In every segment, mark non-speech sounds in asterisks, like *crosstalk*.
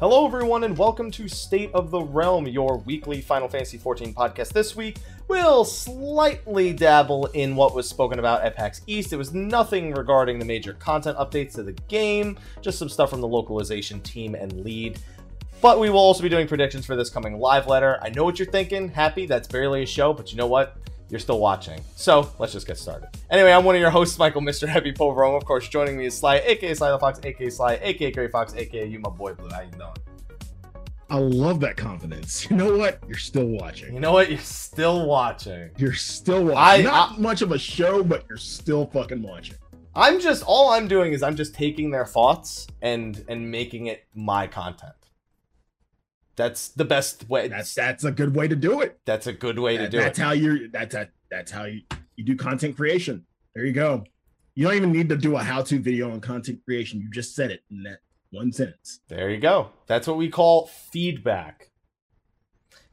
Hello, everyone, and welcome to State of the Realm, your weekly Final Fantasy XIV podcast. This week, we'll slightly dabble in what was spoken about at PAX East. It was nothing regarding the major content updates to the game, just some stuff from the localization team and lead. But we will also be doing predictions for this coming live letter. I know what you're thinking. Happy, that's barely a show, but you know what? You're still watching. So let's just get started. Anyway, I'm one of your hosts, Michael, Mr. Heavy Poverome. Of course, joining me is Sly, aka Sly the Fox, aka Sly, aka Gray Fox, aka you, my boy Blue. How you doing? I love that confidence. You know what? You're still watching. You know what? You're still watching. You're still watching. I- Not much of a show, but you're still fucking watching. I'm just all I'm doing is I'm just taking their thoughts and and making it my content. That's the best way. That's that's a good way to do it. that's a good way to do that's it. That's how you're. That's a, that's how you you do content creation. There you go. You don't even need to do a how-to video on content creation. You just said it in that one sentence. There you go. That's what we call feedback.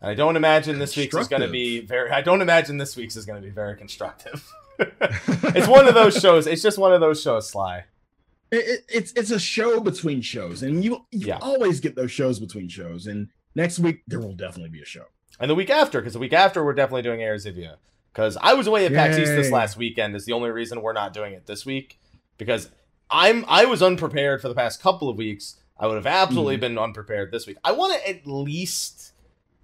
And I don't imagine this week's is going to be very. I don't imagine this week's is going to be very constructive. *laughs* it's one of those shows. It's just one of those shows, Sly. It- it- it's it's a show between shows, and you you Yeah. always get those shows between shows. And next week there will definitely be a show. And the week after, because the week after we're definitely doing Eorzivia. Because I was away at PAX East this last weekend is the only reason we're not doing it this week. Because I'm I was unprepared for the past couple of weeks. I would have absolutely Mhm. been unprepared this week. I want to at least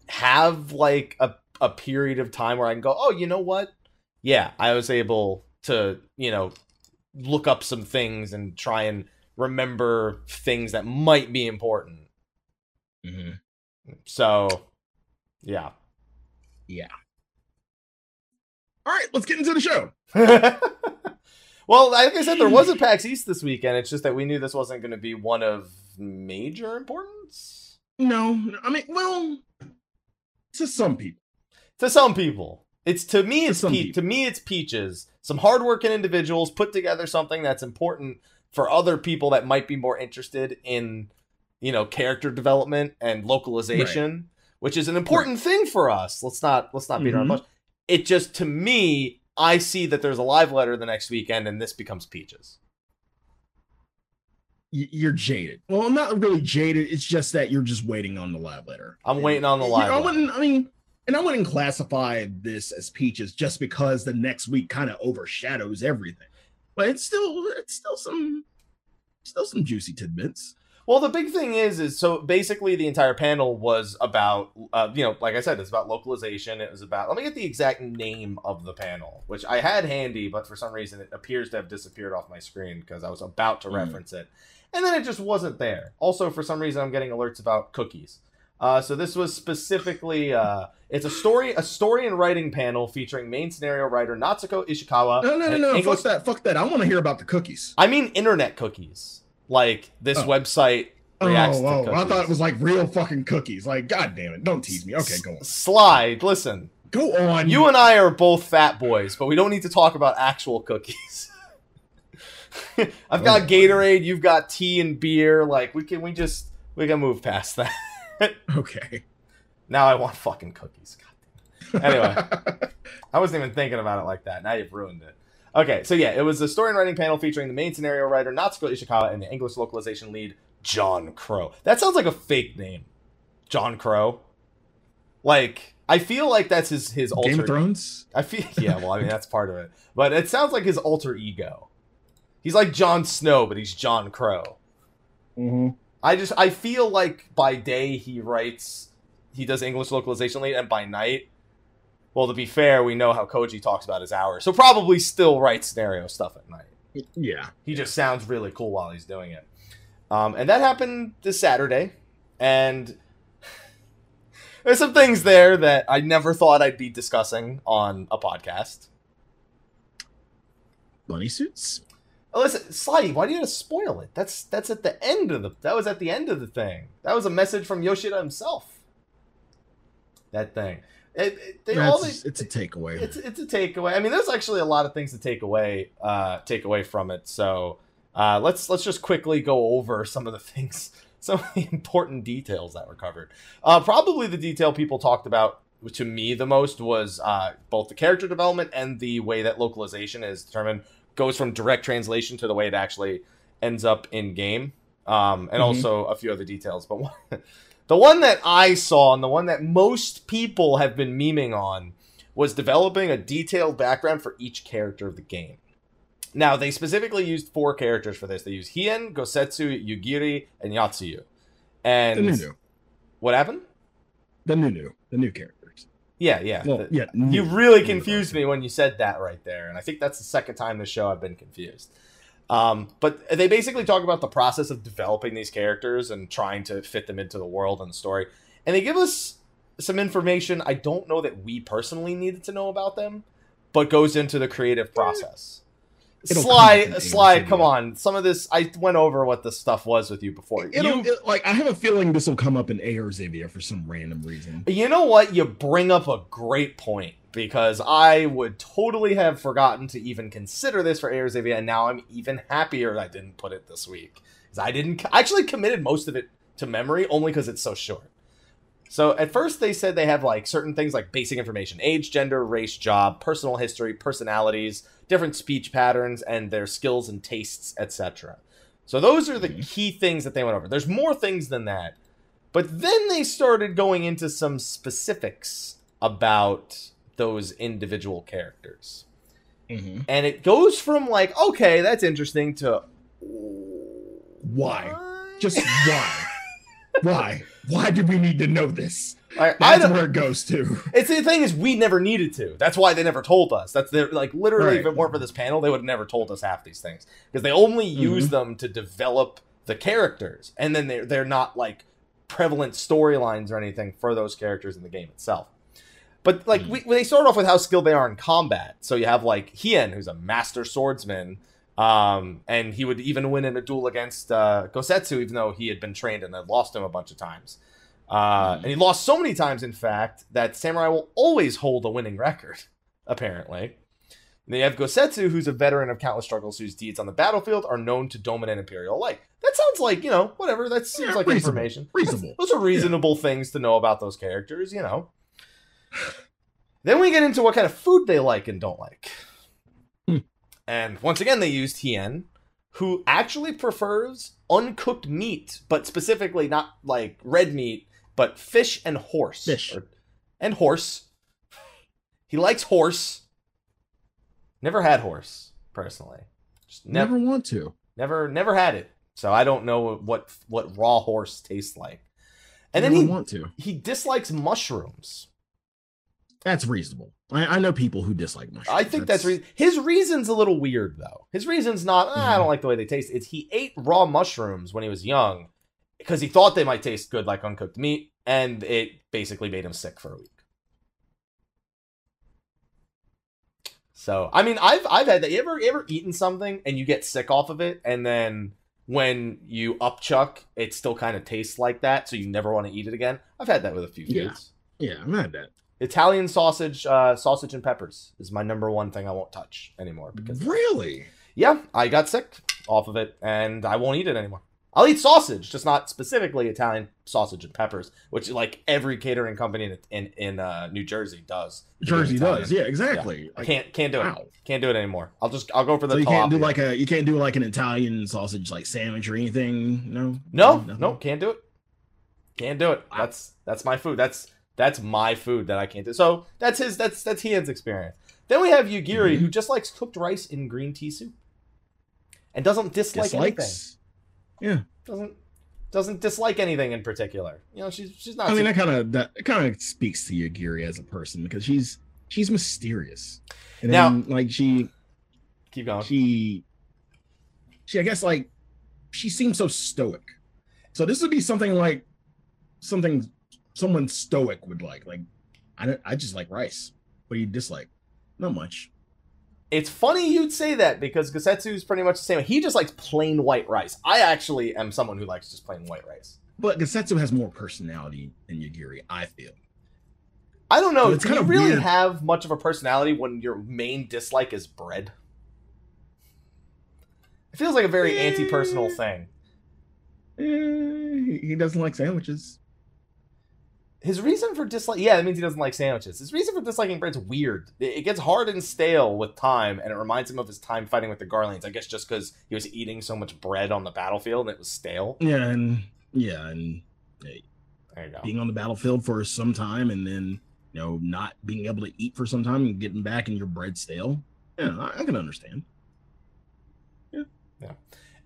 have like a, a period of time where I can go, oh, you know what? Yeah, I was able to, you know, look up some things and try and remember things that might be important. Mm-hmm. So, yeah. yeah. All right, let's get into the show. *laughs* well, like I said, there was a PAX East this weekend. It's just that we knew this wasn't going to be one of major importance No, I mean, well, to some people. to some people. It's to me, it's pe- to me, it's peaches. Some hardworking individuals put together something that's important for other people that might be more interested in, you know, character development and localization, which is an important thing for us. Let's not let's not beat around the Mhm. bush. It just to me, I see that there's a live letter the next weekend, and this becomes peaches. You're jaded. Well, I'm not really jaded. It's just that you're just waiting on the live letter. I'm waiting on the live I letter. wouldn't. I mean, and I wouldn't classify this as peaches just because the next week kind of overshadows everything. But it's still, it's still some, still some juicy tidbits. Well, the big thing is, is so basically the entire panel was about, uh, you know, like I said, it's about localization. It was about. Let me get the exact name of the panel, which I had handy, but for some reason it appears to have disappeared off my screen because I was about to Mm. reference it, and then it just wasn't there. Also, for some reason, I'm getting alerts about cookies. Uh, so this was specifically, uh, it's a story, a story and writing panel featuring main scenario writer Natsuko Ishikawa. No, no, no, no. English- Fuck that. Fuck that. I want to hear about the cookies. I mean, internet cookies. Like this Oh. website Oh, reacts to oh, I thought it was like real fucking cookies. Like, god damn it. Don't tease me. Okay, go on. Slide. Listen, Go on. you and I are both fat boys, but we don't need to talk about actual cookies. *laughs* I've got Oh. Gatorade. You've got tea and beer. Like we can, we just we can move past that. *laughs* Okay. now I want fucking cookies. God damn. Anyway, *laughs* I wasn't even thinking about it like that. Now you've ruined it. Okay, so yeah, it was a story and writing panel featuring the main scenario writer Natsuko Ishikawa and the English localization lead John Crow. That sounds like a fake name, John Crow. Like I feel like that's his his alter. Game of Thrones. I feel *laughs* yeah. Well, I mean that's part of it, but it sounds like his alter ego. He's like Jon Snow, but he's John Crow. Mm-hmm. I just I feel like by day he writes he does English localization late, and by night well to be fair we know how Koji talks about his hours. So probably still writes scenario stuff at night. Yeah. He just sounds really cool while he's doing it. Um, and that happened this Saturday and *laughs* there's some things there that I never thought I'd be discussing on a podcast. Bunny suits. Oh, listen, Slidey, why do you have to spoil it? That's that's at the end of the that was at the end of the thing. That was a message from Yoshida himself. That thing. It, it- they all That's- it's a takeaway. it's it's a takeaway. I mean, there's actually a lot of things to take away uh take away from it. So uh let's let's just quickly go over some of the *laughs* things some of the important details that were covered. Uh probably the detail people talked about to me the most was uh both the character development and the way that localization is determined goes from direct translation to the way it actually ends up in game. um, and Mhm. also a few other details. But one, *laughs* the one that I saw and the one that most people have been memeing on was developing a detailed background for each character of the game. Now, they specifically used four characters for this. They used Hien, Gosetsu, Yugiri, and Yotsuyu. And The Nunu. what happened? The Nunu. The new characters. Yeah, yeah. Well, yeah. You really confused me when you said that right there, and I think that's the second time this show I've been confused. Um, but they basically talk about the process of developing these characters and trying to fit them into the world and the story, and they give us some information I don't know that we personally needed to know about them, but goes into the creative process. It'll Sly, Sly, come on! Some of this I went over what this stuff was with you before. It'll, You, it- like I have a feeling this will come up in Eorzivia for some random reason. You know what? You bring up a great point because I would totally have forgotten to even consider this for Eorzivia, and now I'm even happier I didn't put it this week. 'Cause I didn't I actually committed most of it to memory only because it's so short. So at first they said they have like certain things like basic information: age, gender, race, job, personal history, personalities, different speech patterns, and their skills and tastes, etc. So those are the Mhm. key things that they went over. There's more things than that. But then they started going into some specifics about those individual characters. Mhm. And it goes from like, okay, that's interesting to Why? What? Just why? *laughs* why? Why did we need to know this? I, I That's don't, where it goes to. it's the thing is we never needed to. That's why they never told us. That's their like literally if it weren't for this panel, they would have never told us half these things because they only use them to develop the characters, and then they're they're not like prevalent storylines or anything for those characters in the game itself. But like Mhm. we, they start off with how skilled they are in combat. So you have like Hien, who's a master swordsman, um, and he would even win in a duel against uh, Gosetsu, even though he had been trained and had lost him a bunch of times. Uh, Mhm. And he lost so many times, in fact, that Samurai will always hold a winning record, *laughs* apparently. And then you have Gosetsu, who's a veteran of countless struggles whose deeds on the battlefield are known to dominant Imperial light. That sounds like, you know, whatever. That seems Yeah, like reasonable. information. Reasonable. Those are reasonable things to know about those characters, you know. Then we get into what kind of food they like and don't like. Hmm. And once again, they used Hien, who actually prefers uncooked meat, but specifically not like red meat, but fish and horse. Fish. Or- and horse. He likes horse. Never had horse, personally. Just never, Never want to. never, never had it. So I don't know what what raw horse tastes like. And Never then he want to. he dislikes mushrooms. That's reasonable. I, I know people who dislike mushrooms. I think that's, re- his reason's a little weird though. His reason's not "Ah, I don't like the way they taste. It's he ate raw mushrooms when he was young because he thought they might taste good like uncooked meat, and it basically made him sick for a week. So I mean, I've I've had that. You ever you ever eaten something and you get sick off of it, and then when you upchuck, it still kind of tastes like that, so you never want to eat it again. I've had that with a few Yeah. foods. Yeah, I've had that. Italian sausage, uh, sausage and peppers is my number one thing I won't touch anymore because Really? yeah, I got sick off of it and I won't eat it anymore. I'll eat sausage, just not specifically Italian sausage and peppers, which like every catering company in in, in uh, New Jersey does. Jersey does. Yeah, exactly. I Like, can't can't do it. Can't do it anymore. I'll just I'll go for the. So you can't do like a you can't do like an Italian sausage like sandwich or anything. No. no Nothing? no can't do it. Can't do it. That's that's my food. That's that's my food that I can't do. So that's his that's that's Hien's experience. Then we have Yugiri, Mhm. who just likes cooked rice in green tea soup, and doesn't dislike anything. Yeah. Doesn't doesn't dislike anything in particular. You know, she's she's not. I mean, that kind of that kind of speaks to Yugiri as a person because she's she's mysterious. And Now- then, like she keep going. she she I guess like she seems so stoic. So this would be something like something someone stoic would like. Like I don't I just like rice. What do you dislike? Not much. It's funny you'd say that because Gosetsu is pretty much the same. He just likes plain white rice. I actually am someone who likes just plain white rice. But Gosetsu has more personality than Yugiri, I feel. I don't know. It's Do you kinda really weird. have much of a personality when your main dislike is bread? It feels like a very Eh. anti-personal thing. Eh, he doesn't like sandwiches. His reason for dislike yeah, that means he doesn't like sandwiches. His reason for disliking bread's weird. It, it gets hard and stale with time, and it reminds him of his time fighting with the Garleans. I guess just because he was eating so much bread on the battlefield and it was stale. Yeah, and yeah, and There you go. being on the battlefield for some time and then you know not being able to eat for some time and getting back and your bread stale. Yeah, I, I can understand. Yeah yeah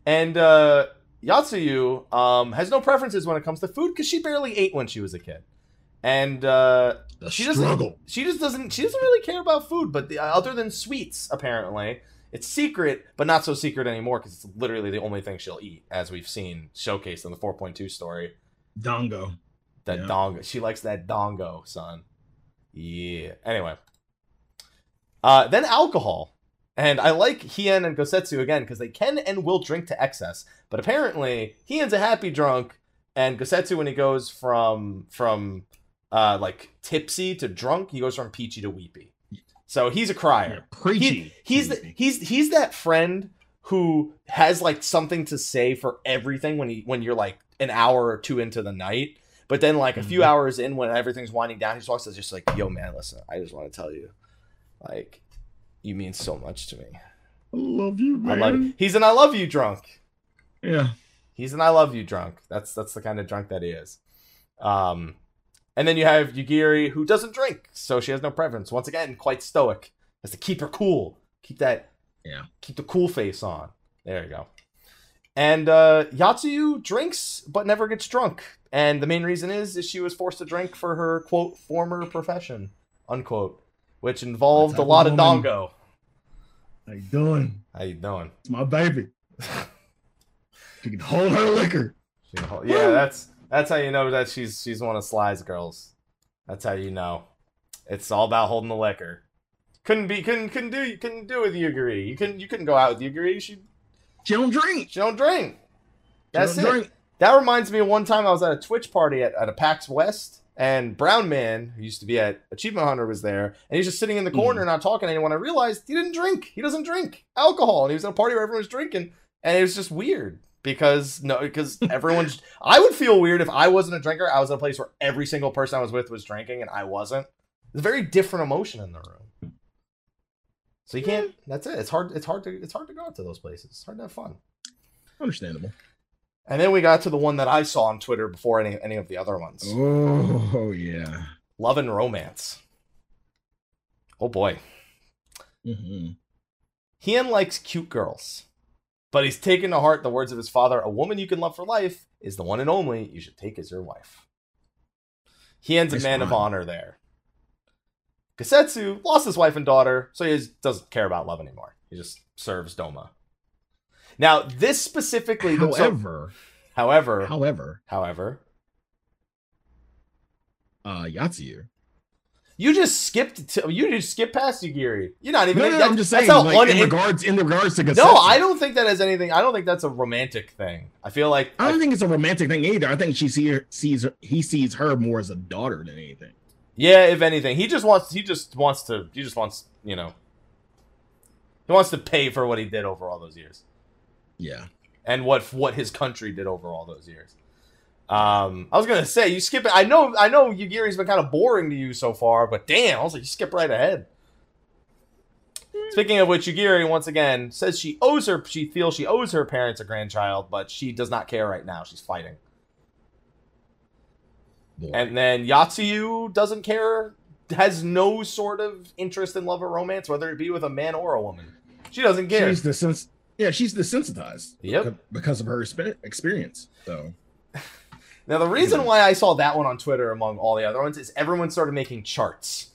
and uh, Yotsuyu um, has no preferences when it comes to food because she barely ate when she was a kid, and uh, she doesn't. She just doesn't. She doesn't really care about food, but the, other than sweets, apparently, it's secret, but not so secret anymore because it's literally the only thing she'll eat, as we've seen showcased in the 4.2 story. Dango. That Yeah. dango. She likes that dango, son. Yeah. Anyway. Uh, then alcohol. And I like Hien and Gosetsu again because they can and will drink to excess. But apparently, Hien's a happy drunk, and Gosetsu, when he goes from from uh, like tipsy to drunk, he goes from peachy to weepy. So he's a crier. Yeah, preachy. He, he's the, he's he's that friend who has like something to say for everything when he when you're like an hour or two into the night, but then like a few Mhm. hours in when everything's winding down, he walks up just like, "Yo, man, listen, I just want to tell you, like, you mean so much to me. I love you, I man. love you." He's an "I love you" drunk. Yeah. He's an "I love you" drunk. That's that's the kind of drunk that he is. Um, and then you have Yugiri who doesn't drink, so she has no preference. Once again, quite stoic. Has to keep her cool. Keep that. Yeah. Keep the cool face on. There you go. And uh, Yotsuyu drinks but never gets drunk, and the main reason is is she was forced to drink for her quote former profession unquote, which involved a lot of woman? dongo. How you doing? How you doing? It's my baby. *laughs* She can hold her liquor. She- Yeah, that's that's how you know that she's she's one of Sly's girls. That's how you know. It's all about holding the liquor. Couldn't be couldn't couldn't do you couldn't do with Yugiri. You couldn't you couldn't go out with Yugiri. She She don't drink. she don't drink. She That's don't it. drink. That reminds me of one time I was at a Twitch party at, at a PAX West, and Brown Man, who used to be at Achievement Hunter, was there, and he's just sitting in the corner mm-hmm. not talking to anyone. I realized he didn't drink. He doesn't drink alcohol, and he was at a party where everyone was drinking, and it was just weird because no, because everyone's. I would feel weird if I wasn't a drinker. I was at a place where every single person I was with was drinking, and I wasn't. It's a very different emotion in the room. So you can't. That's it. It's hard. It's hard to. It's hard to go out to those places. It's hard to have fun. Understandable. And then we got to the one that I saw on Twitter before any any of the other ones. Oh yeah. Love and romance. Oh boy. mm-hmm. Hien likes cute girls. But he's taken to heart the words of his father, a woman you can love for life is the one and only you should take as your wife. Hien's a Nice man of honor there. Gosetsu lost his wife and daughter, so he doesn't care about love anymore. He just serves Doma. Now, this specifically, so- However, however, however, however, uh, Yotsuyu. You just skipped. To, you just skipped past Yugiri. You're not even. No, no, no, I'm just that's saying, how like, in regards in regards to No, I don't think that has anything. I don't think that's a romantic thing. I feel like. I don't think it's a romantic thing either. I think she see, sees he sees her more as a daughter than anything. yeah, if anything, he just wants. He just wants to. He just wants. You know. He wants to pay for what he did over all those years, Yeah. and what what his country did over all those years. Um, I was gonna say you skip it. I know. I know Yugiri's been kind of boring to you so far, but damn, I was like, you skip right ahead. Speaking of which, Yugiri once again says she owes her. She feels she owes her parents a grandchild, but she does not care right now. She's fighting. Boy. And then Yotsuyu doesn't care, has no sort of interest in love or romance, whether it be with a man or a woman. She doesn't care. she's desens- yeah, she's desensitized. Yep. Because of her expe- experience. So *laughs* Now, the reason mm-hmm. why I saw that one on Twitter among all the other ones is everyone started making charts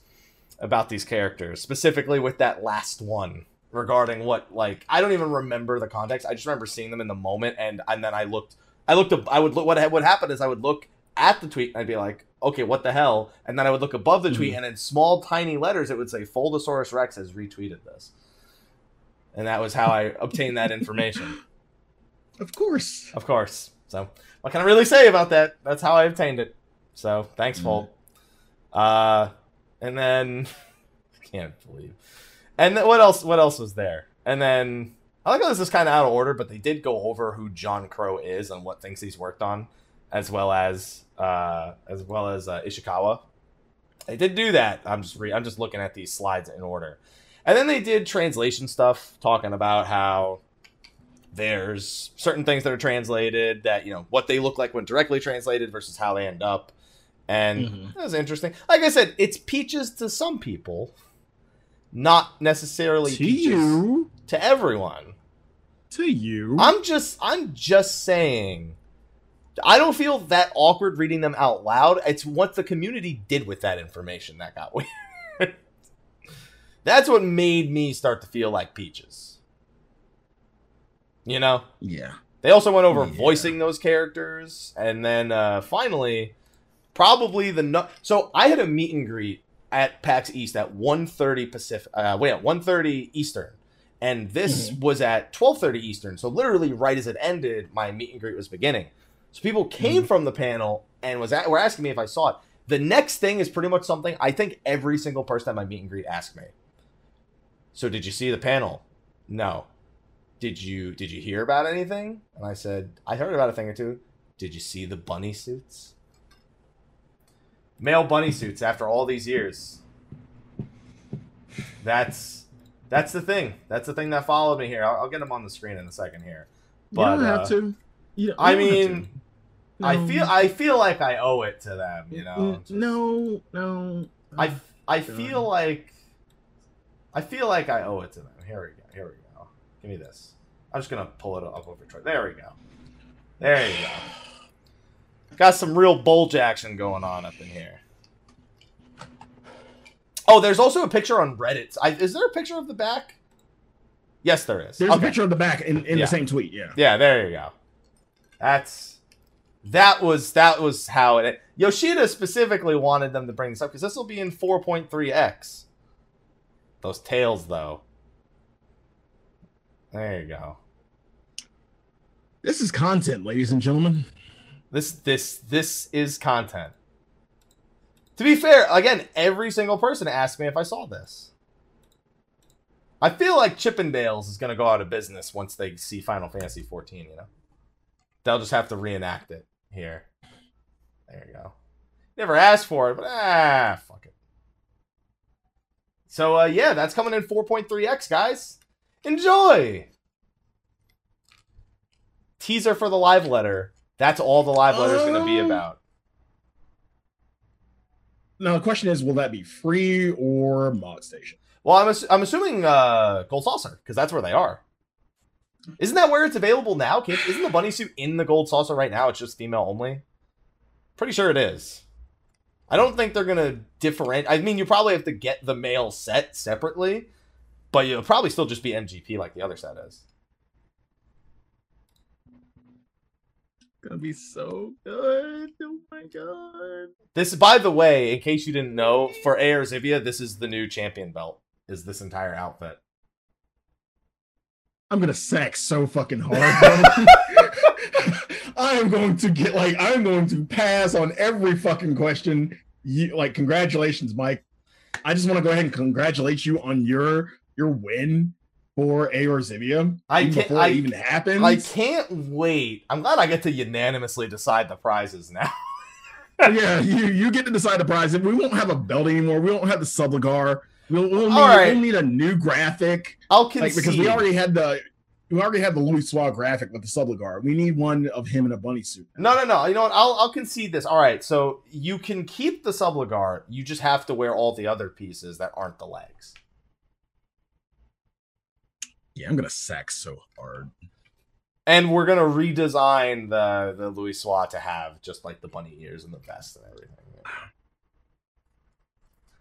about these characters, specifically with that last one regarding what, like, I don't even remember the context. I just remember seeing them in the moment, and and then I looked, I looked, up, I would look. What would happen is I would look at the tweet and I'd be like, okay, what the hell? And then I would look above the tweet, mm-hmm. and in small, tiny letters, it would say Foldosaurus Rex has retweeted this, and that was how I obtained that information. *laughs* of course. Of course. So, what can I really say about that? That's how I obtained it. So, thanks. Fold. Uh, and then *laughs* I can't believe. And then what else? What else was there? And then I like how this is kind of out of order, but they did go over who John Crow is and what things he's worked on. as well as uh, as well as uh, Ishikawa. They did do that. I'm just re- I'm just looking at these slides in order, and then they did translation stuff, talking about how there's certain things that are translated that you know what they look like when directly translated versus how they end up, and Mhm. that was interesting. Like I said, it's peaches to some people, not necessarily To peaches you, to everyone. to you. I'm just I'm just saying I don't feel that awkward reading them out loud. It's what the community did with that information that got *laughs* weird. That's what made me start to feel like peaches. You know? yeah. They also went over Yeah. voicing those characters, and then uh, finally, probably the no- so I had a meet and greet at PAX East at 1.30 Pacific. Uh, wait, at 1.30 Eastern, and this was at 12.30 Eastern. So literally, right as it ended, my meet and greet was beginning. So people came from the panel and was at, were asking me if I saw it. The next thing is pretty much something I think every single person at my meet and greet asked me. So did you see the panel? No did you did you hear about anything? And i said i heard about a thing or two. Did you see the bunny suits? Male bunny suits after all these years. That's that's the thing. That's the thing that followed me here. I'll, I'll get them on the screen in a second here. You don't have uh, to. You- you I mean, i feel i feel like i owe it to them you know? Just- no, no. i i feel like i feel like i owe it to them. Here we go here we go give me this i'm just gonna pull it up over Troy. there we go there you go got some real bulge action going on up in here oh there's also a picture on reddit I, is there a picture of the back yes there is There's a picture of the back in, in Yeah. the same tweet. Yeah. Yeah, there you go. That's that was that was how it. Yoshida specifically wanted them to bring this up because this will be in 4.3x. Those tails, though. There you go. This is content, ladies and gentlemen. This this this is content. To be fair, again, every single person asked me if I saw this. I feel like Chippendales is going to go out of business once they see Final Fantasy 14, you know? They'll just have to reenact it here. There you go. Never asked for it, but ah, fuck it. So, uh, yeah, that's coming in 4.3x, guys. Enjoy! Teaser for the live letter. That's all the live letter is going to be Um, about. Now the question is, will that be free or Mog Station? Well, I'm, ass- I'm assuming uh, Gold Saucer, because that's where they are. Isn't that where it's available now? Can't, isn't the bunny suit in the Gold Saucer right now? It's just female only? Pretty sure it is. I don't think they're going to different. I mean, you probably have to get the male set separately, but you'll probably still just be MGP like the other set is. Gonna be so good. Oh my god. This, by the way, in case you didn't know, for Eorzivia, this is the new champion belt. Is this entire outfit? I'm gonna sex so fucking hard. bro. *laughs* I am going to get like I'm going to pass on every fucking question. You like congratulations, Mike. I just want to go ahead and congratulate you on your your win for Eorzivia. I even can't- before I- it even happens. I can't wait. I'm glad I get to unanimously decide the prizes now. *laughs* yeah, you you get to decide the prize. We won't have a belt anymore. We won't have the subligar. We'll, we'll, need, right. we'll need a new graphic. I'll concede. Like because we already had the we already had the Louis Suave graphic with the subligar. We need one of him in a bunny suit. No, no, no. You know what? I'll I'll concede this. All right. So you can keep the subligar. You just have to wear all the other pieces that aren't the legs. Yeah, I'm gonna sack so hard. And we're gonna redesign the the Louis Suave to have just like the bunny ears and the vest and everything.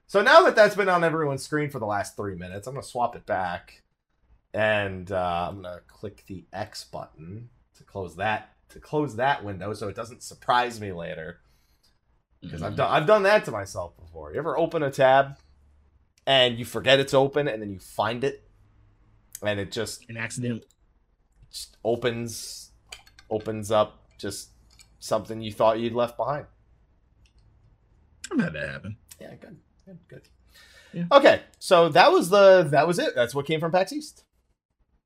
So now that that's been on everyone's screen for the last three minutes, I'm gonna swap it back, and uh, I'm gonna click the X button to close that to close that window so it doesn't surprise me later. because I've done I've done that to myself before. You ever open a tab and you forget it's open and then you find it and it just, an accident. just opens opens up just something you thought you'd left behind. I've had that happen. Yeah, good. Good, good. Yeah. Okay, so that was the that was it. That's what came from PAX East.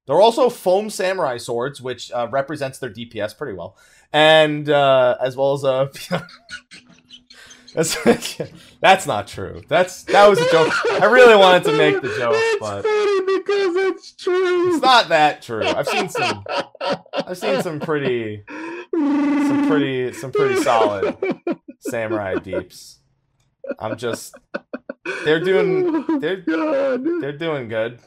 There are also foam samurai swords, which uh, represents their DPS pretty well, and uh, as well as a. *laughs* that's, *laughs* that's not true. That's that was a joke. I really wanted to make the joke, It's but funny because it's true. it's not that true. I've seen some. I've seen some pretty, some pretty, some pretty solid samurai deeps. I'm just. They're doing. They're oh, God. they're doing good.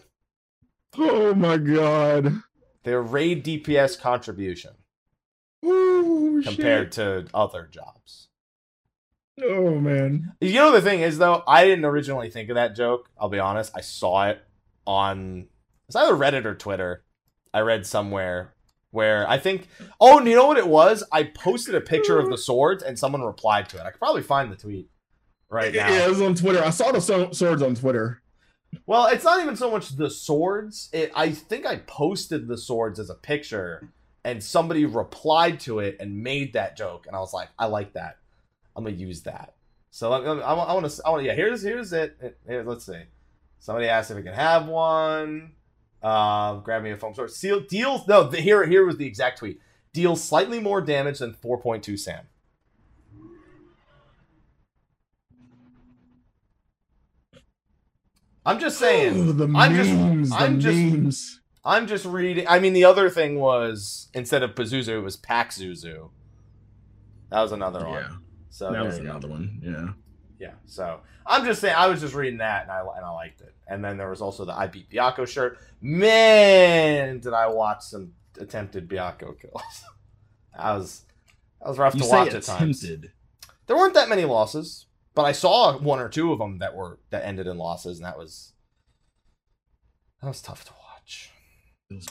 Oh my god. Their raid DPS contribution Oh, compared to other jobs. Oh man. You know the thing is though, I didn't originally think of that joke. I'll be honest. I saw it on it's either Reddit or Twitter. I read somewhere where I think oh, and you know what it was? I posted a picture of the swords and someone replied to it. I could probably find the tweet right now. Yeah, it was on Twitter. I saw the so- swords on Twitter. Well, it's not even so much the swords. It, I think I posted the swords as a picture, and somebody replied to it and made that joke, and I was like, I like that. I'm gonna use that. So I, I, I want to. I want to. Yeah, here's here's it. Here, let's see. Somebody asked if we can have one. Uh, grab me a foam sword. Seal deals. No, the, here here was the exact tweet. Deals slightly more damage than 4.2 Sam. I'm just saying. *gasps* The I'm just- memes. the I'm just- memes. I'm just reading. I mean, the other thing was instead of Pazuzu, it was Paxuzu. That was another one. Yeah, So that was you go. another one. Yeah. Yeah. So I'm just saying. I was just reading that and I and I liked it. And then there was also the I beat Byakko shirt. Man, did I watch some attempted Byakko kills? *laughs* that was that was rough You to watch at times. There weren't that many losses, but I saw one or two of them that were that ended in losses, and that was that was tough to watch.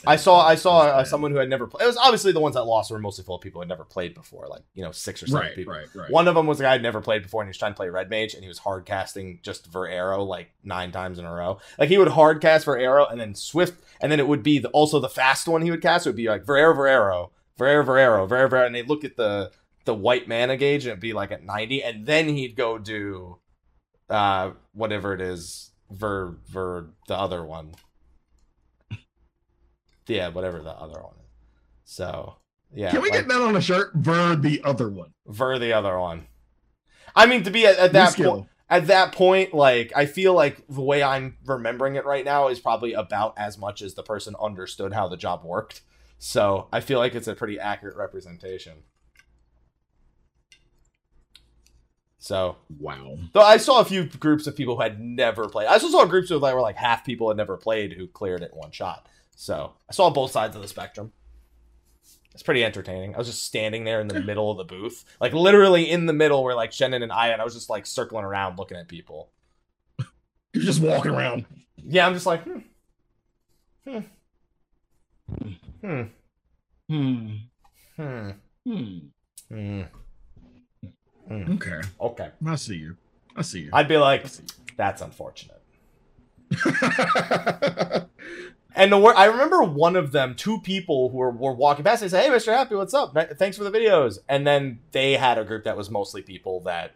I saw I saw uh, someone who had never played. It was obviously the ones that lost were mostly full of people who had never played before, like you know six or seven Right, people. right, right. One of them was a guy who'd never played before, and he was trying to play Red Mage, and he was hard casting just Veraero like nine times in a row. Like he would hard cast Veraero, and then Swift, and then it would be the, also the fast one he would cast. It would be like Veraero, Veraero, Veraero, Veraero, Veraero, Veraero, and they'd look at the the white mana gauge, and it'd be like at ninety, and then he'd go do uh whatever it is, Ver Ver the other one. Yeah, whatever the other one is. So yeah, Can we like- get that on a shirt? Ver the other one. Ver the other one. I mean, to be at, at that point, at that point, like I feel like the way I'm remembering it right now is probably about as much as the person understood how the job worked. So I feel like it's a pretty accurate representation. So, Wow. though I saw a few groups of people who had never played. I also saw groups of like were like half people had never played who cleared it one shot. So I saw both sides of the spectrum. It's pretty entertaining. I was just standing there in the middle of the booth, like literally in the middle where like Shannon and I, and I was just like circling around looking at people. *laughs* You're just walking around. Yeah, I'm just like, hmm, hmm, hmm, Hmm. hmm, Hmm. hmm. hmm. Okay. Okay, I see you. I see you. I'd be like, that's unfortunate. *laughs* And the wor- I remember one of them, two people who were, were walking past. They said, "Hey, Mr. Happy, what's up? Thanks for the videos." And then they had a group that was mostly people that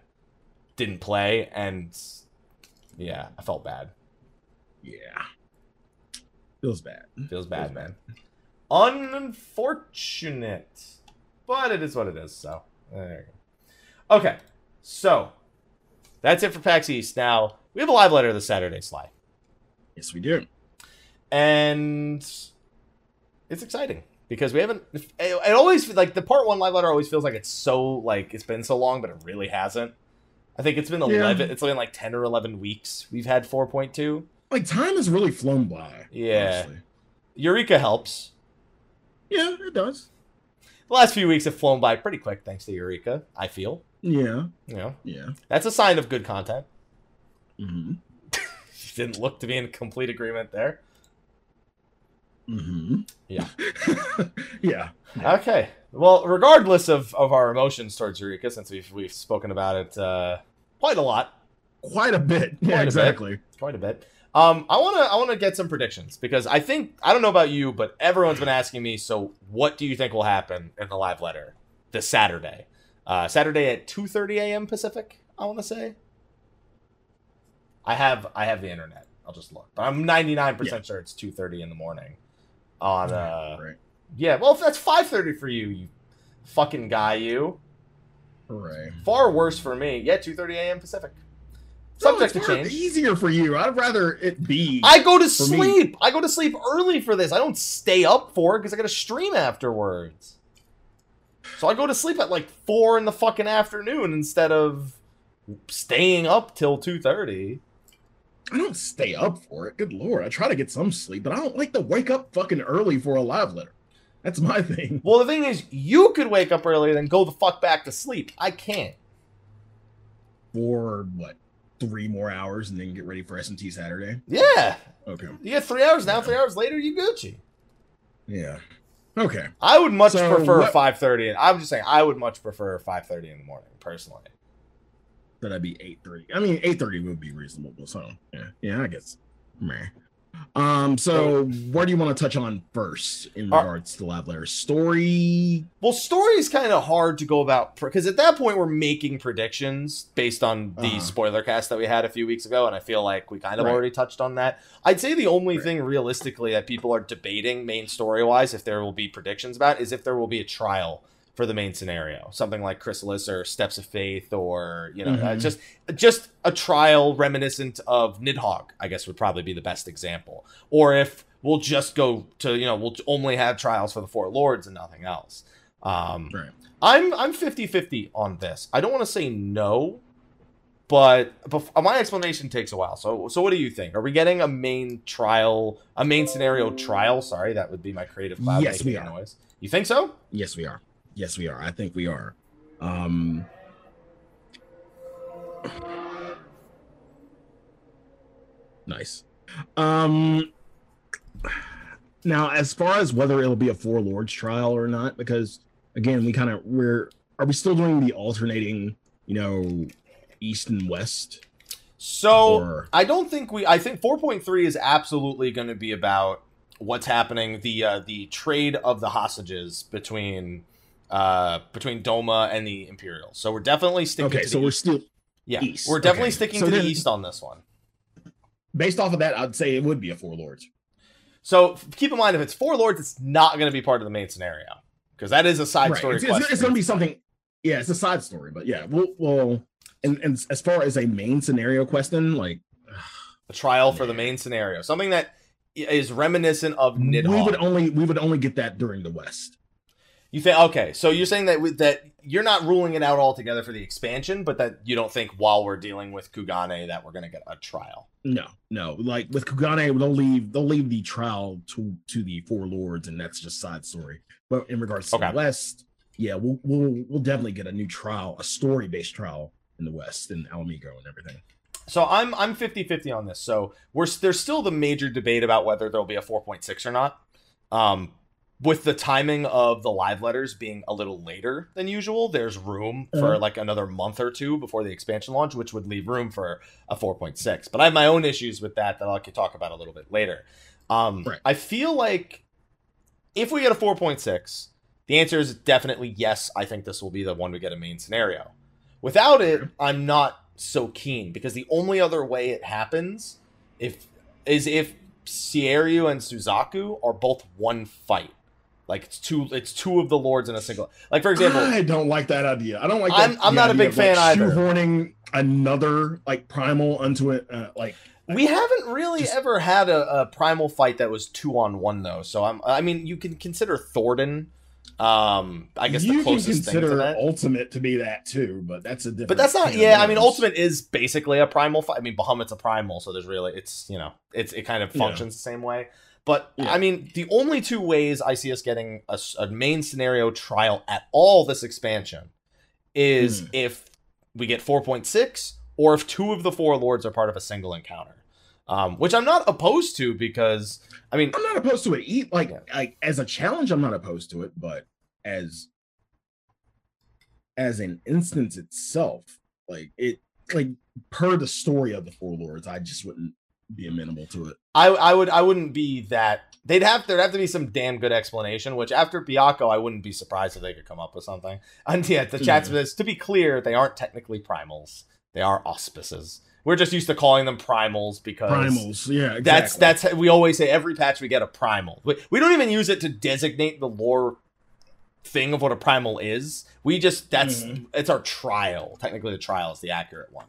didn't play, and yeah, I felt bad. yeah. Feels bad. Feels bad, man. Unfortunate, but it is what it is. So there you go. Okay, so that's it for PAX East. Now we have a live letter this Saturday, Sly. Yes, we do. And it's exciting because we haven't it, it always like the part one live letter always feels like it's so like it's been so long but it really hasn't i think it's been Yeah. 11 it's been like 10 or 11 weeks we've had 4.2 Like time has really flown by. Yeah. honestly. eureka helps Yeah, it does. the last few weeks have flown by pretty quick thanks to eureka i feel Yeah. know Yeah. that's a sign of good content Mm-hmm. *laughs* didn't look to be in complete agreement there Mm-hmm. *laughs* Yeah. yeah. okay well regardless of of our emotions towards eureka since we've we've spoken about it uh quite a lot Quite a bit. Quite a Yeah, bit. exactly. quite a bit. Um, I wanna I wanna get some predictions because I think I don't know about you, but everyone's been asking me. So, what do you think will happen in the live letter this Saturday? Uh, Saturday at two thirty a.m. Pacific. I want to say. I have I have the internet. I'll just look, but I'm ninety nine percent sure it's two thirty in the morning. On uh right, yeah. Well, if that's five thirty for you, you fucking guy, you right. far worse for me. Yeah, two thirty a.m. Pacific. Subject it's to change. Easier for you. I'd rather it be. I go to me- sleep. I go to sleep early for this. I don't stay up for it because I got to stream afterwards. So I go to sleep at like four in the fucking afternoon instead of staying up till two thirty. I don't stay up for it. Good lord. I try to get some sleep, but I don't like to wake up fucking early for a live letter. That's my *laughs* thing. Well, the thing is, you could wake up early and then go the fuck back to sleep. I can't. For what? Three more hours and then get ready for SMT Saturday. Yeah, Okay. you get three hours now. Three hours later, you Gucci. Yeah. Okay. I would much So prefer what- five thirty. I'm just saying, I would much prefer five thirty in the morning personally. That'd be eight thirty. I mean, eight thirty would be reasonable. So yeah, yeah, I guess. Meh. Um. So where do you want to touch on first in Uh, regards to live letter story? Well, story is kind of hard to go about because at that point we're making predictions based on the Uh-huh. spoiler cast that we had a few weeks ago, and I feel like we kind of Right. already touched on that. I'd say the only Right. thing realistically that people are debating main story wise, if there will be predictions about, is if there will be a trial for the main scenario, something like Chrysalis or Steps of Faith, or you know, uh, Mhm. just just a trial reminiscent of Nidhogg. I guess would probably be the best example, or if we'll just go to you know we'll only have trials for the four lords and nothing else. Um, Right. I'm I'm 50-50 on this. I don't want to say no, but my explanation takes a while. So so what do you think? Are we getting a main trial, a main scenario trial? Sorry, that would be my creative cloud Yes, making we are. noise. You think so? Yes, we are. Yes, we are. I think we are. Um. Nice. Um. Now, as far as whether it'll be a four lords trial or not, because again, we kind of we're are we still doing the alternating, you know, east and west? So Or- I don't think we. I think 4.3 is absolutely going to be about what's happening the uh, the trade of the hostages between uh between Doma and the Imperial. So we're definitely sticking. Okay, to so the we're east. still yeah, east. we're definitely Okay. sticking So to the east on this one. based off of that. I'd say it would be a four lords. So keep in mind, if it's four lords, it's not going to be part of the main scenario because that is a side Right. story It's, it's, it's going to be something. Yeah, it's a side story, but yeah, we'll we'll. And, and as far as a main scenario question, like a trial for the main scenario, something that is reminiscent of we would only we would only get that during the West. You think okay? So you're saying that with, that you're not ruling it out altogether for the expansion, but that you don't think while we're dealing with Kugane that we're going to get a trial. No, no. Like with Kugane, they'll leave they'll leave the trial to to the four lords, and that's just side story. But in regards to Okay. the West, yeah, we'll we'll we'll definitely get a new trial, a story based trial in the West in Ala Mhigo and everything. So I'm I'm 50-50 on this. So we're there's still the major debate about whether there'll be a 4.6 or not. Um, with the timing of the live letters being a little later than usual, there's room for Uh-huh. like another month or two before the expansion launch, which would leave room for a 4.6. But I have my own issues with that that I'll talk about a little bit later. Um, Right. I feel like if we get a 4.6, the answer is definitely yes. I think this will be the one we get a main scenario. Without it, I'm not so keen because the only other way it happens if is if Seiryu and Suzaku are both one fight. Like it's two it's two of the lords in a single like for example I don't like that idea. I don't like. I'm- that- I'm not a big of, like, fan either. Shoehorning another like primal onto it, uh, like we haven't really Just- ever had a, a primal fight that was two on one though. So I'm I mean you can consider Thordan um I guess you the closest can thing to consider that. ultimate to be that too, but that's a different. But that's not yeah, I mean ultimate is basically a primal fight. I mean Bahamut's a primal, so there's really it's you know, it's it kind of Yeah. functions the same way. But Yeah. I mean, the only two ways I see us getting a main scenario trial at all this expansion is Hmm. if we get 4.6 or if two of the four lords are part of a single encounter. Um, which I'm not opposed to because I mean I'm not opposed to it. Eat like Yeah. like as a challenge, I'm not opposed to it, but as as an instance itself, like it like per the story of the four lords, I just wouldn't be amenable to it. I I would I wouldn't be that they'd have there'd have to be some damn good explanation. Which after Byakko, I wouldn't be surprised if they could come up with something. *laughs* And yeah, the chat Mhm. says to be clear, they aren't technically primals; they are auspices We're just used to calling them primals because Primals, yeah, exactly. that's that's we always say every patch we get a primal. We, we don't even use it to designate the lore thing of what a primal is. We just that's Mhm. it's our trial. Technically, the trial is the accurate one.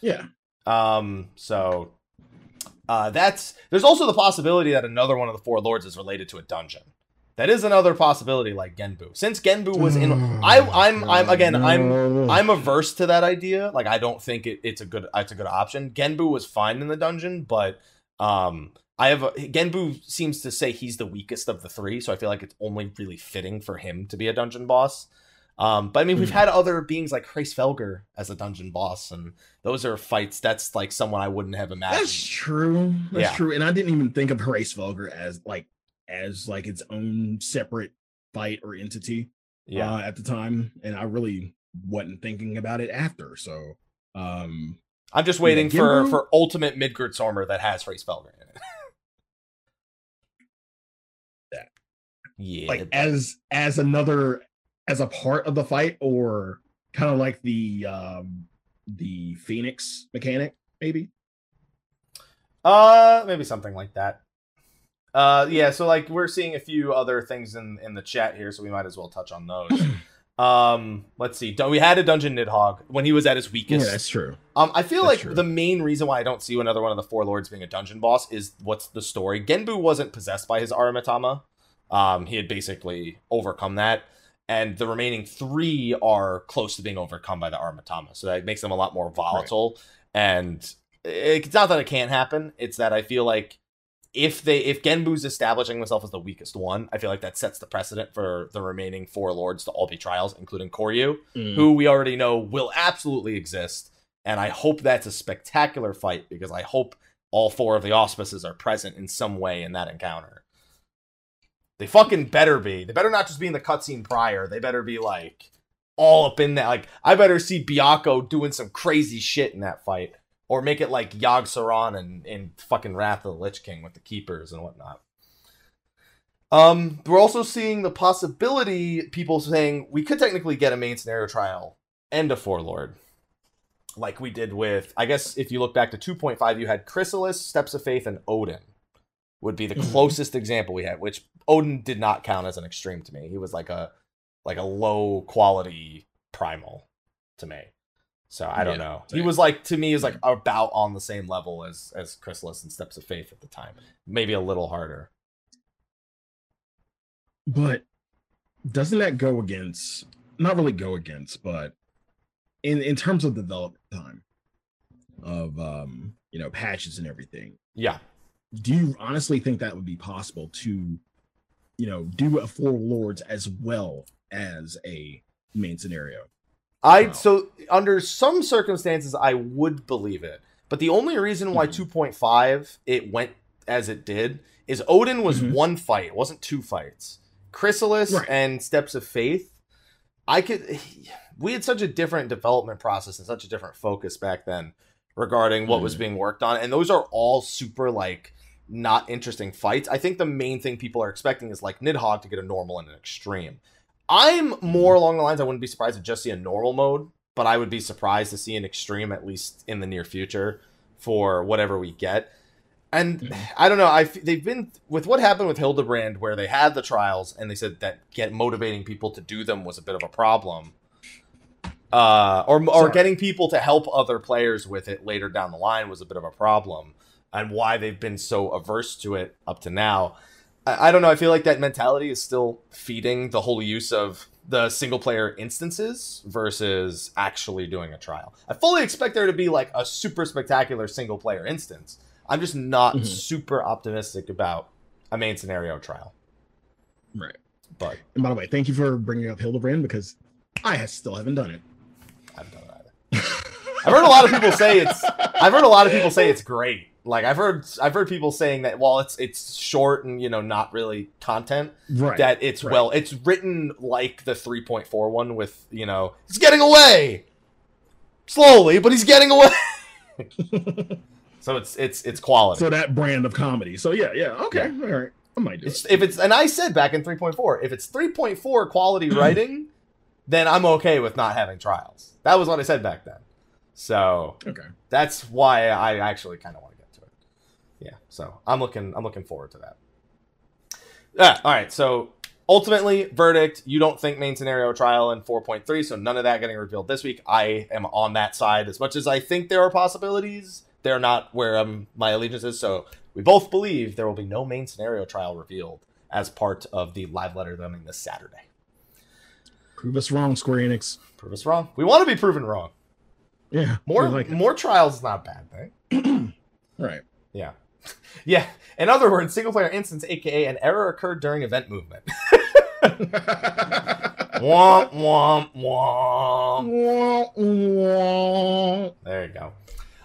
yeah. Um, so uh, that's there's also the possibility that another one of the four lords is related to a dungeon. That is another possibility, like Genbu. Since Genbu was in, I, I'm, I'm again, I'm, I'm averse to that idea. Like, I don't think it, it's a good, it's a good option. Genbu was fine in the dungeon, but um, I have a, Genbu seems to say he's the weakest of the three, so I feel like it's only really fitting for him to be a dungeon boss. Um, but I mean, we've Hmm. had other beings like Felger as a dungeon boss, and those are fights. That's like someone I wouldn't have imagined. That's true. That's Yeah. true. And I didn't even think of Hraesvelgr as like as like its own separate fight or entity yeah, uh, at the time, and I really wasn't thinking about it after. So, um, I'm just waiting for for ultimate Midgardsormr that has Felger in it. Yeah, like as as another as a part of the fight, or kind of like the um the Phoenix mechanic, maybe. Uh, maybe something like that. Uh, yeah. So like we're seeing a few other things in in the chat here, so we might as well touch on those. *clears throat* um, let's see. We had a dungeon Nidhogg when he was at his weakest. Yeah, that's true. Um, I feel That's like true. the main reason why I don't see another one of the four lords being a dungeon boss is what's the story. Genbu wasn't possessed by his Aramitama. Um, he had basically overcome that, and the remaining three are close to being overcome by the Aramitama. So that makes them a lot more volatile. And it's not that it can't happen; it's that I feel like if they if Genbu's establishing himself as the weakest one, I feel like that sets the precedent for the remaining four lords to all be trials, including Koryu Mm. who we already know will absolutely exist. And I hope that's a spectacular fight because I hope all four of the auspices are present in some way in that encounter. They fucking better be. They better not just be in the cutscene prior. They better be like all up in that. Like I better see Byakko doing some crazy shit in that fight, or make it like Yogg Saron and in fucking Wrath of the Lich King with the keepers and whatnot. Um, we're also seeing the possibility people saying we could technically get a main scenario trial and a four lord, like we did with. I guess if you look back to two point five, you had Chrysalis, Steps of Faith, and Odin. Would be the Mhm. closest example we had, which Odin did not count as an extreme to me. He was like a like a low quality primal to me. So I don't Yeah, know. He was like to me is like about on the same level as as Chrysalis and Steps of Faith at the time. Maybe a little harder. But doesn't that go against not really go against, but in in terms of development time of um you know patches and everything, Yeah. Do you honestly think that would be possible to you know do a four lords as well as a main scenario? I Wow. so under some circumstances I would believe it, but the only reason why Mhm. 2.5 it went as it did is Odin was Mhm. one fight, it wasn't two fights. Chrysalis Right. and Steps of Faith, I could *sighs* we had such a different development process and such a different focus back then regarding what was Mhm. being worked on, and those are all super like not interesting fights. I think the main thing people are expecting is like Nidhogg to get a normal and an extreme. I'm more along the lines I wouldn't be surprised to just see a normal mode, but I would be surprised to see an extreme at least in the near future for whatever we get. And Mhm. I don't know. I they've been with what happened with Hildibrand, where they had the trials and they said that get motivating people to do them was a bit of a problem, uh, or or Sorry. getting people to help other players with it later down the line was a bit of a problem, and why they've been so averse to it up to now. I, I don't know. I feel like that mentality is still feeding the whole use of the single player instances versus actually doing a trial. I fully expect there to be like a super spectacular single player instance. I'm just not Mhm. super optimistic about a main scenario trial. Right. But And by the way, thank you for bringing up Hildibrand because I still haven't done it. I haven't done it either. I've heard a lot of people say it's. I've heard a lot of people say it's great. Like I've heard, I've heard people saying that while it's it's short and you know not really content, right. that it's right. well, it's written like the 3.4 one with you know he's getting away slowly, but he's getting away. *laughs* so it's it's it's quality. so that brand of comedy. So yeah, yeah, okay, all right. I might do It's, it. if it's and I said back in 3.4, if it's 3.4 quality *clears throat* writing, then I'm okay with not having trials. That was what I said back then. So Okay. that's why I actually kind of want to get to it. Yeah, so I'm looking I'm looking forward to that. Yeah, all right. So ultimately, verdict: you don't think main scenario trial in 4.3, so none of that getting revealed this week. I am on that side as much as I think there are possibilities. They're not where um, my allegiance is. So we both believe there will be no main scenario trial revealed as part of the live letter coming this Saturday. Prove us wrong, Square Enix. Prove us wrong. We want to be proven wrong. Yeah. More like more trials is not a bad thing. *clears throat* Right. Yeah. *laughs* Yeah. In other words, single player instance, aka an error occurred during event movement. *laughs* womp womp womp. There you go.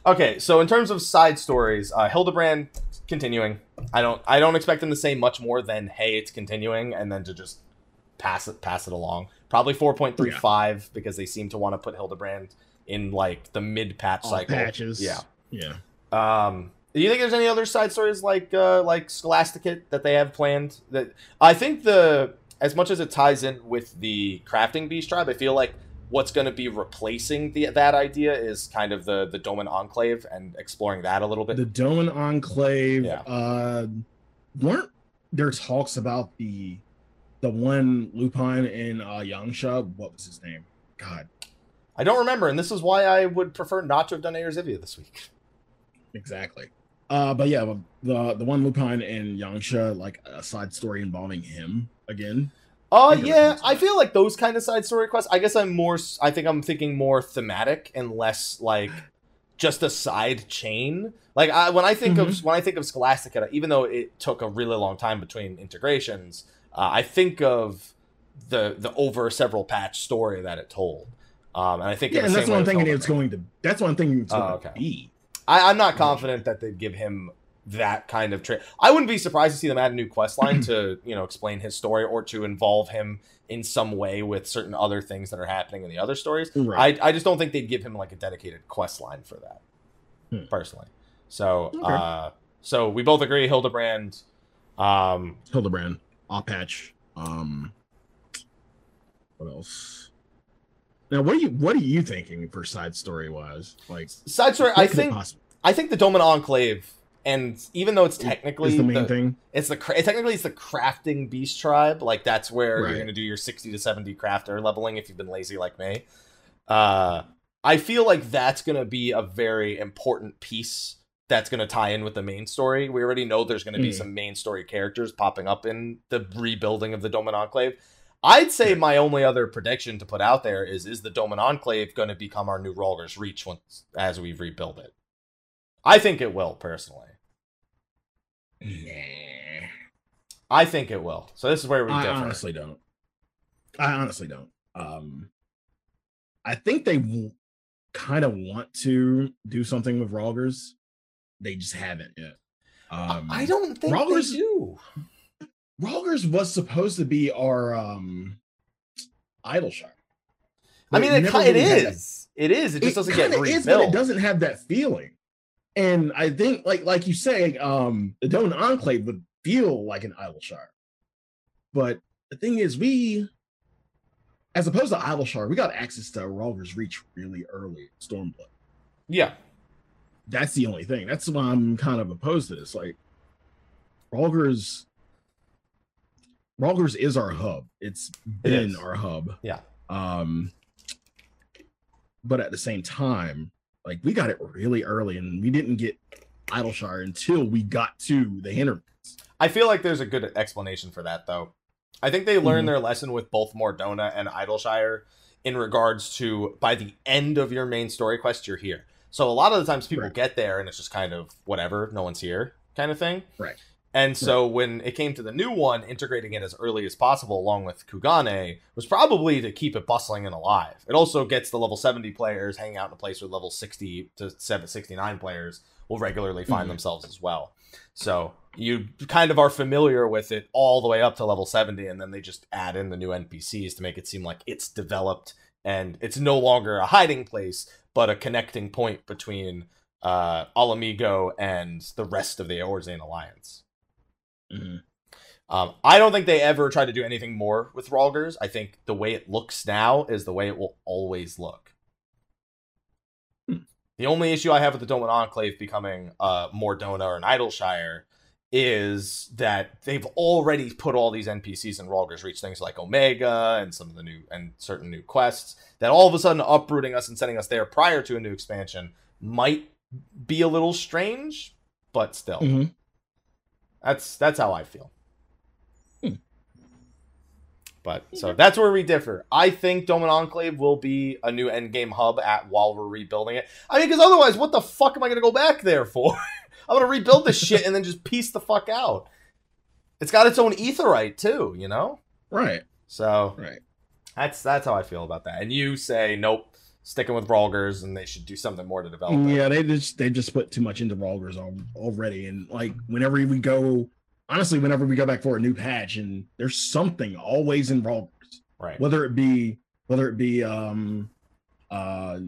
Okay, so in terms of side stories, uh, Hildibrand continuing. I don't I don't expect them to say much more than hey, it's continuing, and then to just pass it pass it along. Probably four point three five because they seem to want to put Hildibrand in like the mid patch cycle. patches. Yeah. Yeah. Um, do you think there's any other side stories like uh, like Scholasticate that they have planned? That I think the as much as it ties in with the crafting beast tribe, I feel like what's going to be replacing the that idea is kind of the the Doman Enclave and exploring that a little bit. The Doman Enclave. Yeah. Uh, weren't there talks about the the one Lupine in uh, Yanxia? What was his name? God, I don't remember, and this is why I would prefer not to have done Eorzivia this week. exactly. Uh, but yeah, the the one Lupine in Yanxia, like a side story involving him again. Oh it yeah, I feel like those kind of side story quests. I guess I'm more. I think I'm thinking more thematic and less like just a side chain. Like I, when I think of when I think of Scholastica, even though it took a really long time between integrations, uh, I think of the the over several patch story that it told. Um, and I think Yeah, and that's same what way I'm thinking it's going to. That's what I'm thinking it's Oh, going okay. to be. I, I'm not confident that they'd give him that kind of trait. I wouldn't be surprised to see them add a new quest line to, *clears throat* you know, explain his story or to involve him in some way with certain other things that are happening in the other stories. Right. I, I just don't think they'd give him like a dedicated quest line for that, Hmm. personally. So, Okay. uh, so we both agree Hildibrand. Um, Hildibrand, off patch. Um, what else? Now, what are you what are you thinking for side story wise? Like, side story. I think possibly- I think the Doman Enclave, and even though it's technically the main the- thing. It's the cra- technically it's the crafting beast tribe. Like that's where Right. you're gonna do your sixty to seventy crafter leveling if you've been lazy like me. Uh, I feel like that's gonna be a very important piece that's gonna tie in with the main story. We already know there's gonna be Mm. some main story characters popping up in the rebuilding of the Doman Enclave. I'd say my only other prediction to put out there is is the Doman Enclave going to become our new Rhalgr's Reach once as we rebuild it? I think it will personally. Nah, I think it will. So this is where we I differ. honestly don't. I honestly don't. Um, I think they w- kind of want to do something with Rhalgr's. They just haven't yet. Um, I don't think Rhalgr's- they do. Rhalgr's was supposed to be our um Idyllshire. I mean, it, ki- it is. It is. It just doesn't get rebuilt. is, but it doesn't have that feeling. And I think, like like you say, um, the Don Enclave would feel like an Idyllshire. But the thing is, we, as opposed to shard, we got access to Rhalgr's Reach really early. Stormblood. Yeah. That's the only thing. That's why I'm kind of opposed to this. Like, Rhalgr's. Rhalgr's is our hub. It's been is. our hub. Yeah. Um, but at the same time, like we got it really early, and we didn't get Idyllshire until we got to the hinterlands. I feel like there's a good explanation for that, though. I think they learned Mhm. their lesson with both Mor Dhona and Idyllshire in regards to by the end of your main story quest, you're here. So a lot of the times people Right. get there and it's just kind of whatever, no one's here kind of thing. Right. And so when it came to the new one, integrating it as early as possible along with Kugane was probably to keep it bustling and alive. It also gets the level 70 players hanging out in a place where level 60 to 69 players will regularly find Mhm. themselves as well. So you kind of are familiar with it all the way up to level 70, and then they just add in the new NPCs to make it seem like it's developed and it's no longer a hiding place, but a connecting point between uh, Ala Mhigo and the rest of the Eorzean Alliance. Mhm. Um, I don't think they ever try to do anything more with Rhalgr's. I think the way it looks now is the way it will always look. Hmm. The only issue I have with the Doman Enclave becoming uh, Mor Dhona or an Idyllshire is that they've already put all these NPCs in Rhalgr's Reach, things like Omega and some of the new and certain new quests that all of a sudden uprooting us and sending us there prior to a new expansion might be a little strange, but still, Mhm. That's that's how I feel. Hmm. But so that's where we differ. I think Doman Enclave will be a new endgame hub at while we're rebuilding it. I mean, because otherwise, what the fuck am I gonna go back there for? *laughs* I'm gonna rebuild this shit and then just piece the fuck out. It's got its own aetheryte too, you know. Right. So Right. that's that's how I feel about that. And you say nope, sticking with Rhalgers, and they should do something more to develop. it. Yeah, they just they just put too much into Rhalgers already, and like whenever we go, honestly, whenever we go back for a new patch, and there's something always in Rhalgers, Right. whether it be whether it be um uh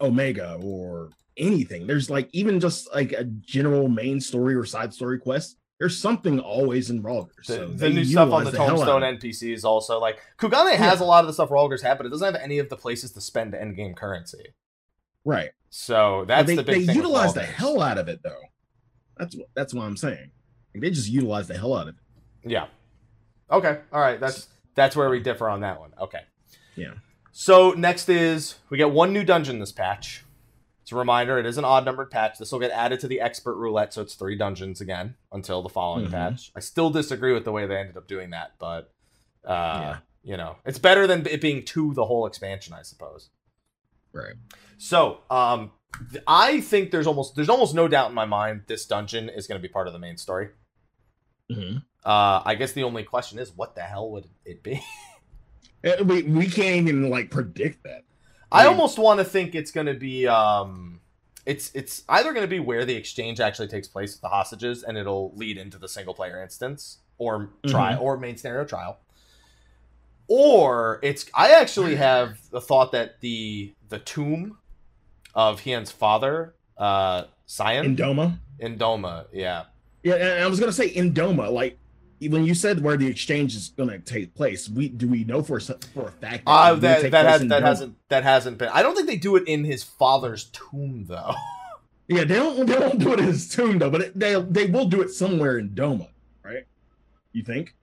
Omega or anything. There's like even just like a general main story or side story quest. There's something always in. The, So the they new stuff on the out Tombstone it. NPCs also like Kugane has a lot of the stuff Rhalgers had, but it doesn't have any of the places to spend end game currency. right? So that's they, the big they utilize the hell out of it though. That's what that's what I'm saying. Like, they just utilize the hell out of it. Yeah. Okay. All right. That's that's where we differ on that one. Okay. Yeah. So next is we get one new dungeon this patch. It's a reminder, it is an odd numbered patch. This will get added to the expert roulette, so it's three dungeons again until the following Mhm. patch. I still disagree with the way they ended up doing that, but uh Yeah. you know, it's better than it being two the whole expansion, I suppose. Right. So, um I think there's almost there's almost no doubt in my mind this dungeon is going to be part of the main story. hmm Uh I guess the only question is what the hell would it be? Eh, *laughs* We we can't even like predict that. I almost want to think it's going to be um it's it's either going to be where the exchange actually takes place with the hostages and it'll lead into the single player instance or trial or main scenario trial. Or it's I actually have the thought that the the tomb of Hien's father uh Kaien Indoma. Indoma, yeah. Yeah, and I was gonna say Indoma. Like when you said where the exchange is gonna take place, we do we know for for a fact Uh, that that has, that hasn't that hasn't been. I don't think they do it in his father's tomb though. *laughs* Yeah, they don't they don't do it in his tomb though, but it, they they will do it somewhere in Doma, right? You think?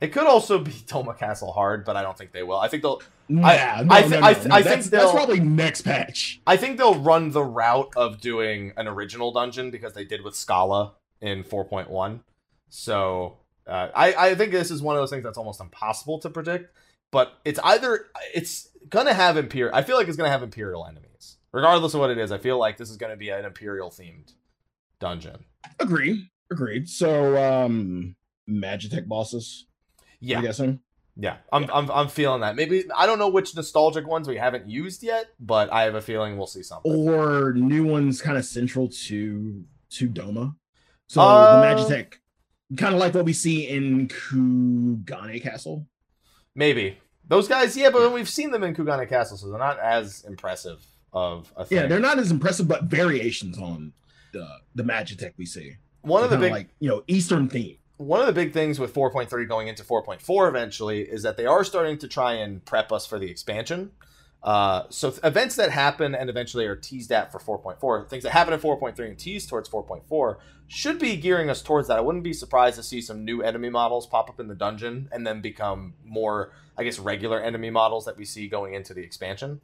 It could also be *laughs* Doma Castle Hard, but I don't think they will. I think they'll. Nah, I- no, I no, thi- no, I no, thi- I think that's, that's probably next patch. I think they'll run the route of doing an original dungeon because they did with Skalla in 4.1. So uh, I I think this is one of those things that's almost impossible to predict. But it's either it's gonna have imperial. I feel like it's gonna have imperial enemies, regardless of what it is. I feel like this is gonna be an imperial themed dungeon. Agreed. Agreed. So um Magitech bosses, Yeah, I'm guessing. Yeah, I'm, I'm I'm feeling that. Maybe I don't know which nostalgic ones we haven't used yet, but I have a feeling we'll see something. Or new ones kind of central to to Doma. So Uh, the Magitech kind of like what we see in Kugane Castle. Maybe those guys, yeah, but we've seen them in Kugane Castle, so they're not as impressive of a thing. Yeah, they're not as impressive, but variations on the the Magitech we see. one of the big like you know Eastern theme. one of the big things with 4.3 going into 4.4 eventually is that they are starting to try and prep us for the expansion. Uh, so events that happen and eventually are teased at for 4.4, things that happen in 4.3 and teased towards 4.4, should be gearing us towards that. I wouldn't be surprised to see some new enemy models pop up in the dungeon and then become more, I guess, regular enemy models that we see going into the expansion.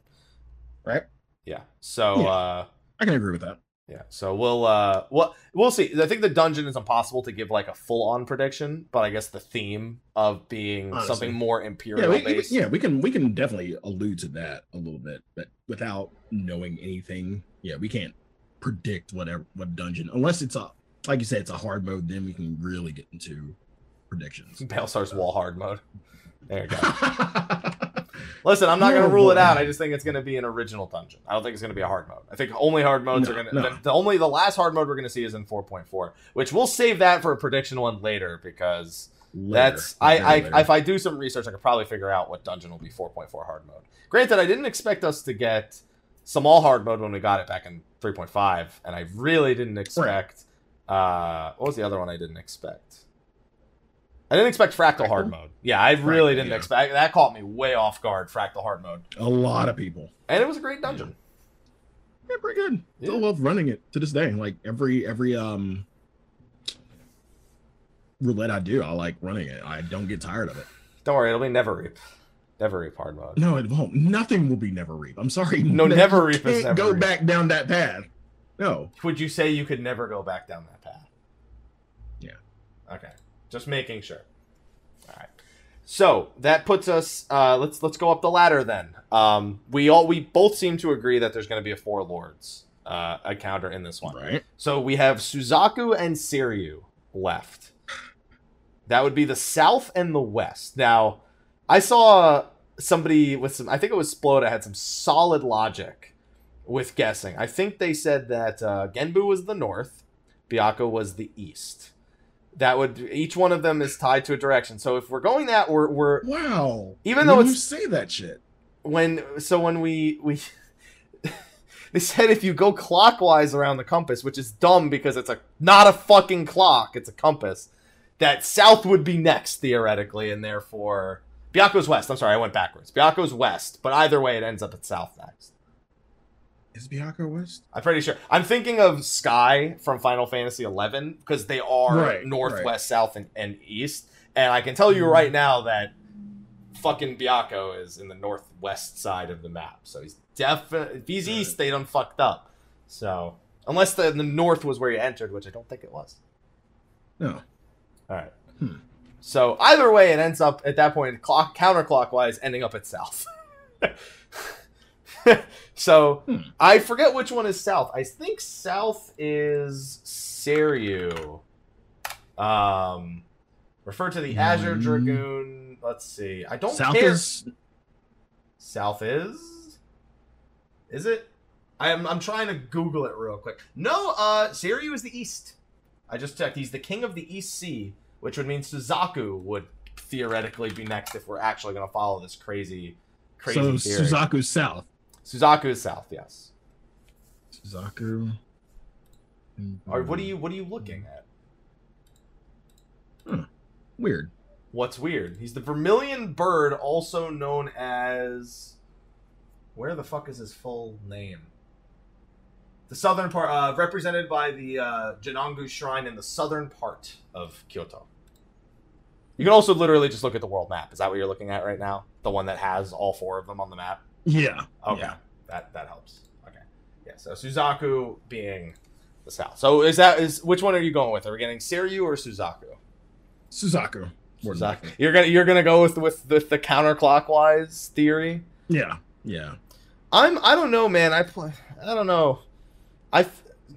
Right. Yeah. So. Yeah. Uh, I can agree with that. Yeah, so we'll uh well we'll see. I think the dungeon is impossible to give like a full on prediction, but I guess the theme of being Honestly. something more Yeah, imperial we, we- based. yeah, we can we can definitely allude to that a little bit, but without knowing anything, yeah, we can't predict whatever what dungeon unless it's a like you said, it's a hard mode. Then we can really get into predictions. Baelsar's Wall hard mode. There you go. *laughs* Listen, I'm not gonna Oh, rule it out. I just think it's gonna be an original dungeon. I don't think it's gonna be a hard mode. I think only hard modes No, are gonna. no. The, the only the last hard mode we're gonna see is in 4.4, which we'll save that for a prediction one later because Later, That's I, very I if I do some research, I could probably figure out what dungeon will be 4.4 hard mode. Granted, I didn't expect us to get Sohm Al hard mode when we got it back in 3.5, and I really didn't expect. Uh, what was the other one I didn't expect? I didn't expect fractal, hard mode. Yeah, I really Fractal, didn't yeah. expect that. Caught me way off guard. Fractal hard mode, a lot of people. and it was a great dungeon. Yeah, pretty good. Still Yeah. love running it to this day. Like every every um roulette I do, I like running it. I don't get tired of it. Don't worry, it'll be Neverreap. Never reap hard mode. No, it won't. Nothing will be Neverreap. I'm sorry. No, You never reap is never go reap. back down that path. No. Would you say you could never go back down that? Yeah. Just making sure. All right. So that puts us. Uh, let's let's go up the ladder then. Um, we all we both seem to agree that there's going to be a four lords uh, encounter in this one. Right. So we have Suzaku and Seiryu left. That would be the south and the west. Now, I saw somebody with some. I think it was Sploda had some solid logic with guessing. I think they said that uh, Genbu was the north, Byakko was the east. That would each one of them is tied to a direction. So if we're going that, we're we're Wow. Even though When you say that shit. when so when we we *laughs* they said if you go clockwise around the compass, which is dumb because it's a not a fucking clock, it's a compass. That south would be next theoretically, and therefore Byakko's west. I'm sorry, I went backwards. Byakko's west, but either way, it ends up at south next. Is Byakko West? I'm pretty sure. I'm thinking of Sky from Final Fantasy XI because they are Right, northwest, right. south, and, and east. And I can tell you Mhm. right now that fucking Byakko is in the northwest side of the map. So he's definitely. If he's east, they done fucked up. So unless the, the north was where you entered, which I don't think it was. No. All right. Hmm. So either way, it ends up at that point clock counterclockwise, ending up at south. *laughs* *laughs* so Hmm. I forget which one is south. I think south is Seiryu. Um, refer to the Azure Hmm. Dragoon. Let's see. I don't South care. is South is? Is it? I'm I'm trying to Google it real quick. No, uh Seiryu is the east. I just checked. He's the king of the East Sea, which would mean Suzaku would theoretically be next if we're actually gonna follow this crazy crazy so theory. Suzaku's south. Suzaku is south, yes. Suzaku. Or what are you what are you looking at? Weird. What's weird? He's the vermilion bird, also known as. Where the fuck is his full name? The southern part, uh, represented by the uh, Shrine in the southern part of Kyoto. You can also literally just look at the world map. Is that what you're looking at right now? The one that has all four of them on the map. Yeah. Okay, Yeah. that that helps. Okay, yeah. So Suzaku being the south. So is that is which one are you going with? Are we getting Seiryu or Suzaku? Suzaku. Suzaku. You're gonna you're gonna go with with with the counterclockwise theory. Yeah. Yeah. I'm I don't know, man. I play. I don't know. I.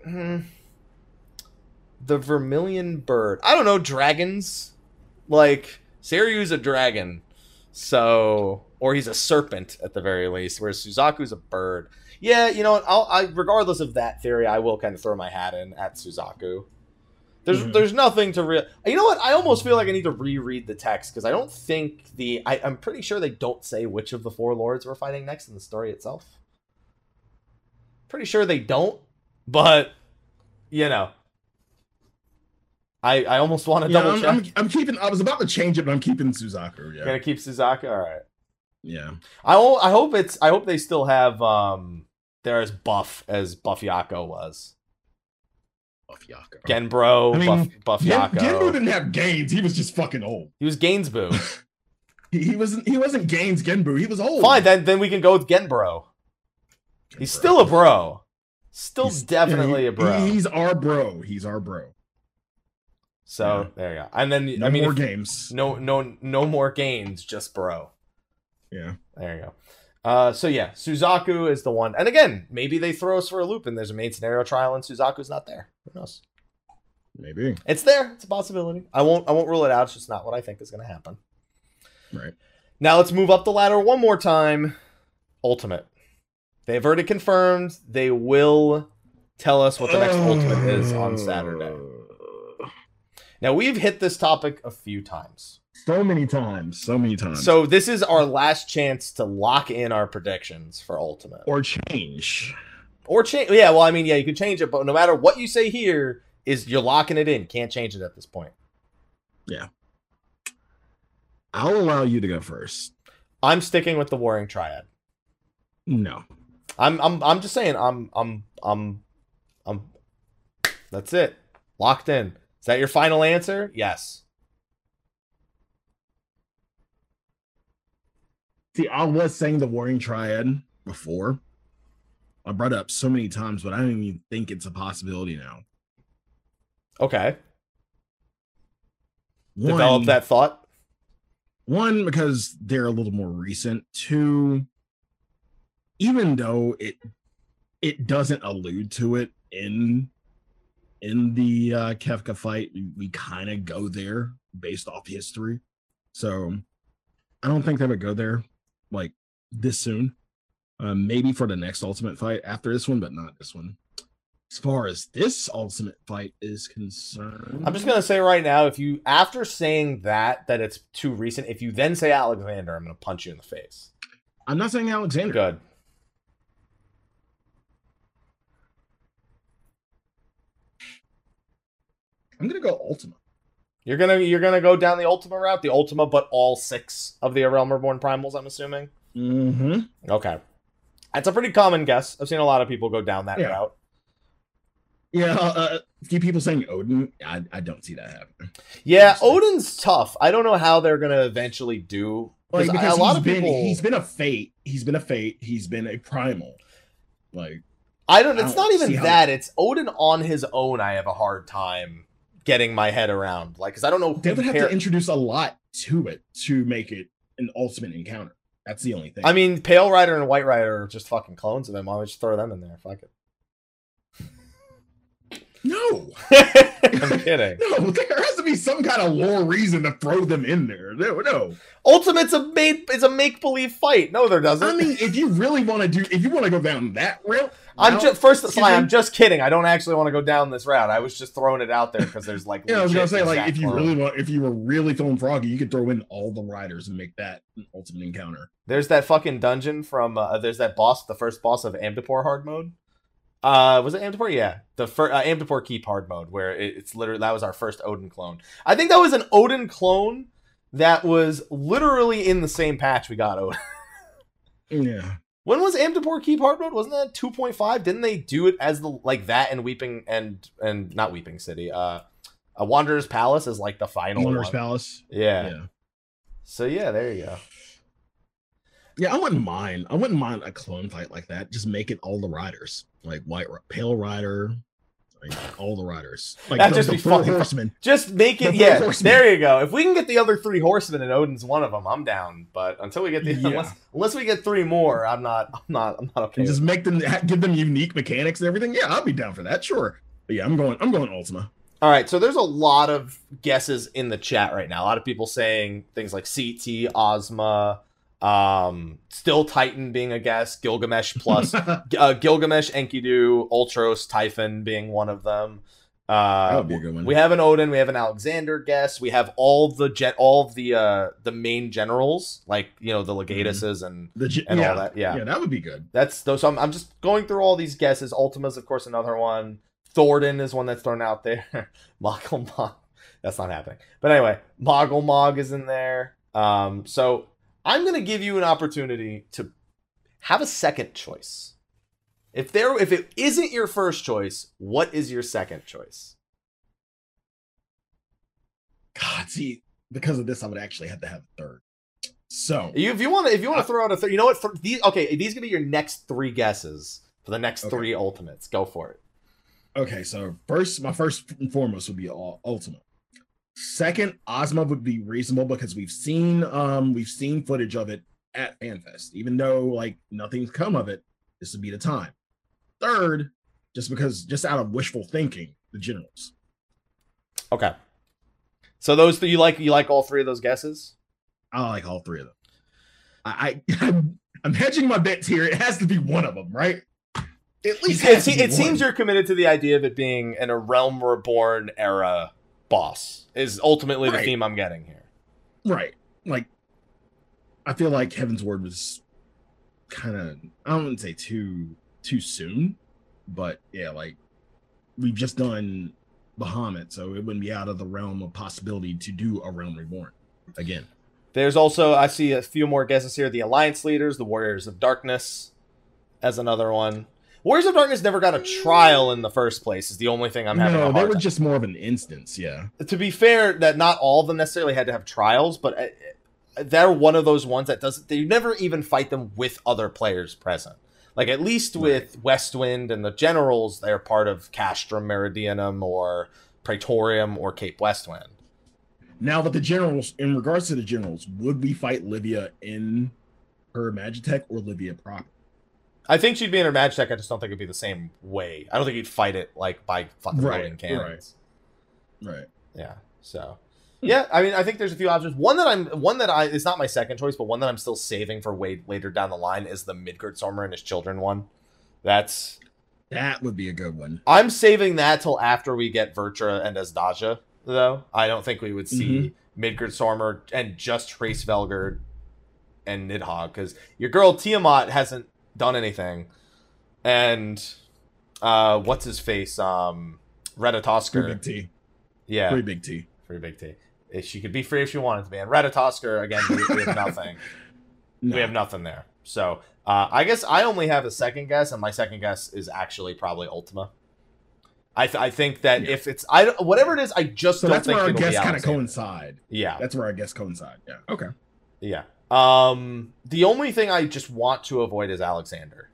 hmm. the vermilion bird. I don't know dragons. Like Seiryu's a dragon, so or he's a serpent at the very least. Whereas Suzaku's a bird. Yeah, you know what? I'll, I regardless of that theory, I will kind of throw my hat in at Suzaku. There's Mhm. there's nothing to real. You know what? I almost feel like I need to reread the text because I don't think the. I, I'm pretty sure they don't say which of the four lords we're fighting next in the story itself. Pretty sure they don't, but you know, I I almost want to Yeah, double I'm, check. I'm, I'm keeping. I was about to change it, but I'm keeping Suzaku. Yeah. Gonna keep Suzaku. All right. Yeah. I ho- I hope it's I hope they still have um they're as buff as Buff Yako was. Buff Yako. Genbro, I mean, Buff, Buff Gen- Yako. Genbu didn't have gains. He was just fucking old. he was Gainsboo. *laughs* He, he wasn't. He wasn't gains Genbu. He was old. Fine, then then we can go with Genbro. He's still a bro. Still He's- definitely yeah, a bro. he- he's our bro. He's our bro. so yeah. there you go. And then No I mean more if- games. no no no more gains, just bro. Yeah. There you go. Uh, so yeah, Suzaku is the one, and again, maybe they throw us for a loop, and there's a main scenario trial, and Suzaku's not there. Who knows? Maybe. It's there. It's a possibility. I won't. I won't rule it out. It's just not what I think is going to happen. Right. Now let's move up the ladder one more time. Ultimate. They've already confirmed they will tell us what the next ultimate is on Saturday. Now we've hit this topic a few times. So many times. So many times. So this is our last chance to lock in our predictions for ultimate. or change. Or change yeah, well I mean yeah, you can change it, but no matter what you say here is you're locking it in. Can't change it at this point. Yeah. I'll allow you to go first. I'm sticking with the warring triad. No. I'm I'm I'm just saying I'm I'm I'm I'm that's it. Locked in. Is that your final answer? Yes. See, I was saying the Warring Triad before. I brought it up so many times, but I don't even think it's a possibility now. Okay. One, Develop that thought. One, because they're a little more recent. Two, even though it it doesn't allude to it in in the uh Kefka fight, we, we kind of go there based off history. So I don't think they would go there like this soon. Um, maybe for the next ultimate fight after this one, but not this one. As far as this ultimate fight is concerned, I'm just gonna say right now, if you after saying that that it's too recent, if you then say Alexander, I'm gonna punch you in the face. I'm not saying Alexander. Good. I'm gonna go Ultima. You're gonna you're gonna go down the Ultima route, the Ultima, but all six of the Realm Reborn primals. I'm assuming. Mm-hmm. Okay, that's a pretty common guess. I've seen a lot of people go down that Yeah. route. Yeah, uh, a few people saying Odin. I, I don't see that happening. Yeah, Odin's tough. I don't know how they're gonna eventually do. Like 'cause because a lot of been people. he's been a fate. He's been a fate. He's been a primal. Like I don't. I It's don't not even that. It's Odin on his own. I have a hard time getting my head around. Like, because I don't know. they would have to introduce a lot to it to make it an ultimate encounter. That's the only thing. I mean, Pale Rider and White Rider are just fucking clones of them. Why don't we just throw them in there? Fuck no. *laughs* I'm *laughs* kidding. no, there has to be some kind of lore reason to throw them in there. No, no. Ultimate's a made. It's a make believe fight. No, there doesn't. I mean, if you really want to do, if you want to go down that route, I'm just first. Sly. I'm just kidding. I don't actually want to go down this route. I was just throwing it out there because there's like. Yeah, I was gonna say like if you really want, if you were really feeling froggy, you could throw in all the riders and make that an ultimate encounter. There's that fucking dungeon from. Uh, there's that boss, the first boss of Amdapor hard mode. Uh, was it Amdapor? Yeah, the first uh, Amdapor Keep hard mode, where it, it's literally that was our first Odin clone. I think that was an Odin clone that was literally in the same patch we got Odin. Yeah, When was Amdapor Keep hard mode? Wasn't that 2.5? Didn't they do it as the like that and Weeping and and not Weeping City? Uh, a Wanderer's Palace is like the final Wanderer's one. Palace. Yeah. Yeah. So yeah, there you go. Yeah, I wouldn't mind. I wouldn't mind a clone fight like that. Just make it all the riders, like White, Pale Rider, like all the riders. Like That'd the, just the be fucking- horsemen. Just make it, The yeah. Horsemen. There you go. If we can get the other three horsemen and Odin's one of them, I'm down. But until we get the *laughs* Yeah. unless unless we get three more, I'm not. I'm not. I'm not okay. just make them give them unique mechanics and everything. Yeah, I'll be down for that. Sure. But yeah, I'm going. I'm going Ultima. All right, so there's a lot of guesses in the chat right now. A lot of people saying things like CT, Ozma, um, still Titan being a guess, Gilgamesh plus *laughs* uh, Gilgamesh, Enkidu, Ultros, Typhon being one of them. that Uh, would be a good one. we have an Odin, we have an Alexander guess, we have all the gen- all of the uh the main generals, like you know the Legatuses and the, ge- and yeah, all that. Yeah, yeah, that would be good. that's those. So I'm, I'm just going through all these guesses. Ultima's, of course, another one. Thornton is one that's thrown out there. *laughs* Moggle Mog. That's not happening. But anyway, Moggle Mog is in there. Um, so I'm gonna give you an opportunity to have a second choice. If there, if it isn't your first choice, what is your second choice? God, see, because of this, I would actually have to have a third. So You, if you want to, if you want to throw out a third, you know what? Th- these okay. These gonna be your next three guesses for the next Okay. three ultimates. Go for it. okay, so first, my first and foremost would be all Ultima. Second, Ozma would be reasonable because we've seen um we've seen footage of it at FanFest. Even though like nothing's come of it, this would be the time. Third, just because just out of wishful thinking, the generals. Okay. So those that you like you like all three of those guesses? I like all three of them. I, I I'm, I'm hedging my bets here. It has to be one of them, right? At least It, has to se- be it seems you're committed to the idea of it being in a Realm Reborn era boss. Is ultimately the theme I'm getting here. right. Like, I feel like Heaven's Word was kind of I wouldn't say too too soon, but yeah, like we've just done Bahamut, so it wouldn't be out of the realm of possibility to do a Realm Reborn again. There's also I see a few more guesses here: the Alliance leaders, the Warriors of Darkness, as another one. Warriors of Darkness never got a trial in the first place. Is the only thing I'm having. no, they were time- just more of an instance. Yeah. to be fair, that not all of them necessarily had to have trials, but uh, they're one of those ones that doesn't. They never even fight them with other players present. Like at least with Westwind and the Generals, they're part of Castrum Meridianum or Praetorium or Cape Westwind. Now that the generals, in regards to the generals, would we fight Livia in her Magitech or Livia proper? I think she'd be in her Magitech. I just don't think it'd be the same way. I don't think you'd fight it like by fucking Right, loading cannons. Right. Right. Yeah. So yeah, I mean, I think there's a few options. One that I'm one that I is not my second choice, but one that I'm still saving for way later down the line is the Midgardsormr and his children one. That's That would be a good one. I'm saving that till after we get Vritra and Azdaja, though. I don't think we would see mm-hmm. Midgardsormr and just Hraesvelgr and Nidhogg because your girl Tiamat hasn't done anything, and uh, what's his face? Um, Pretty Ratatoskr. big T. Yeah, Pretty big T. Free big T. If She could be free if she wanted to be. And Ratatoskr, again, we, we have *laughs* nothing. No. We have nothing there. So uh, I guess I only have a second guess, and my second guess is actually probably Ultima. I, th- I think that Yeah. if it's I whatever it is, I just So that's where our guests kind of coincide. Yeah, That's where our guests coincide. Yeah. Okay. yeah. Um, the only thing I just want to avoid is Alexander.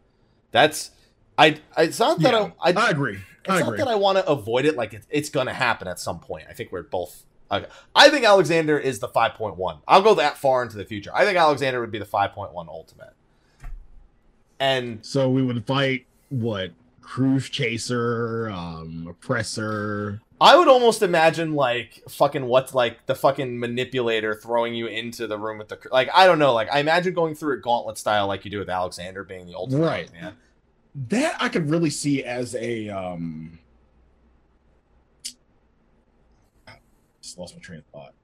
That's I. It's not that Yeah, I. I I agree. It's I not agree. that I want to avoid it. Like it's, it's going to happen at some point. I think we're both. I I think Alexander is the 5.1. I'll go that far into the future. I think Alexander would be the 5.1 ultimate. And So we would fight what? Cruise chaser, um, oppressor. I would almost imagine like fucking what's like the fucking manipulator throwing you into the room with the like I don't know like I imagine going through a gauntlet style like you do with Alexander being the ultimate. Right. Yeah. That I could really see as a um. Just lost my train of thought.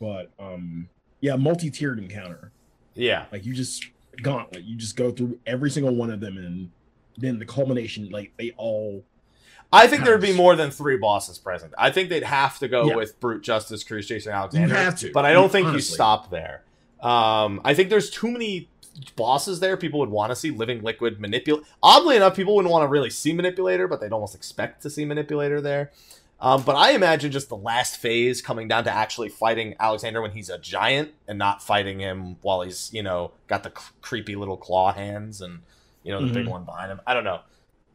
But um, yeah, multi-tiered encounter. Yeah. Like you just gauntlet. You just go through every single one of them, and then the culmination, like they all. I think there would be more than three bosses present. I think they'd have to go Yeah. with Brute Justice, Cruise Chaser and Alexander. have to, But I don't think you honestly. stop there. Um, I think there's too many bosses there people would want to see. Living Liquid, Manipulate. Oddly enough, people wouldn't want to really see Manipulator, but they'd almost expect to see Manipulator there. Um, but I imagine just the last phase coming down to actually fighting Alexander when he's a giant and not fighting him while he's, you know, got the c- creepy little claw hands and, you know, the big Mhm. one behind him. I don't know.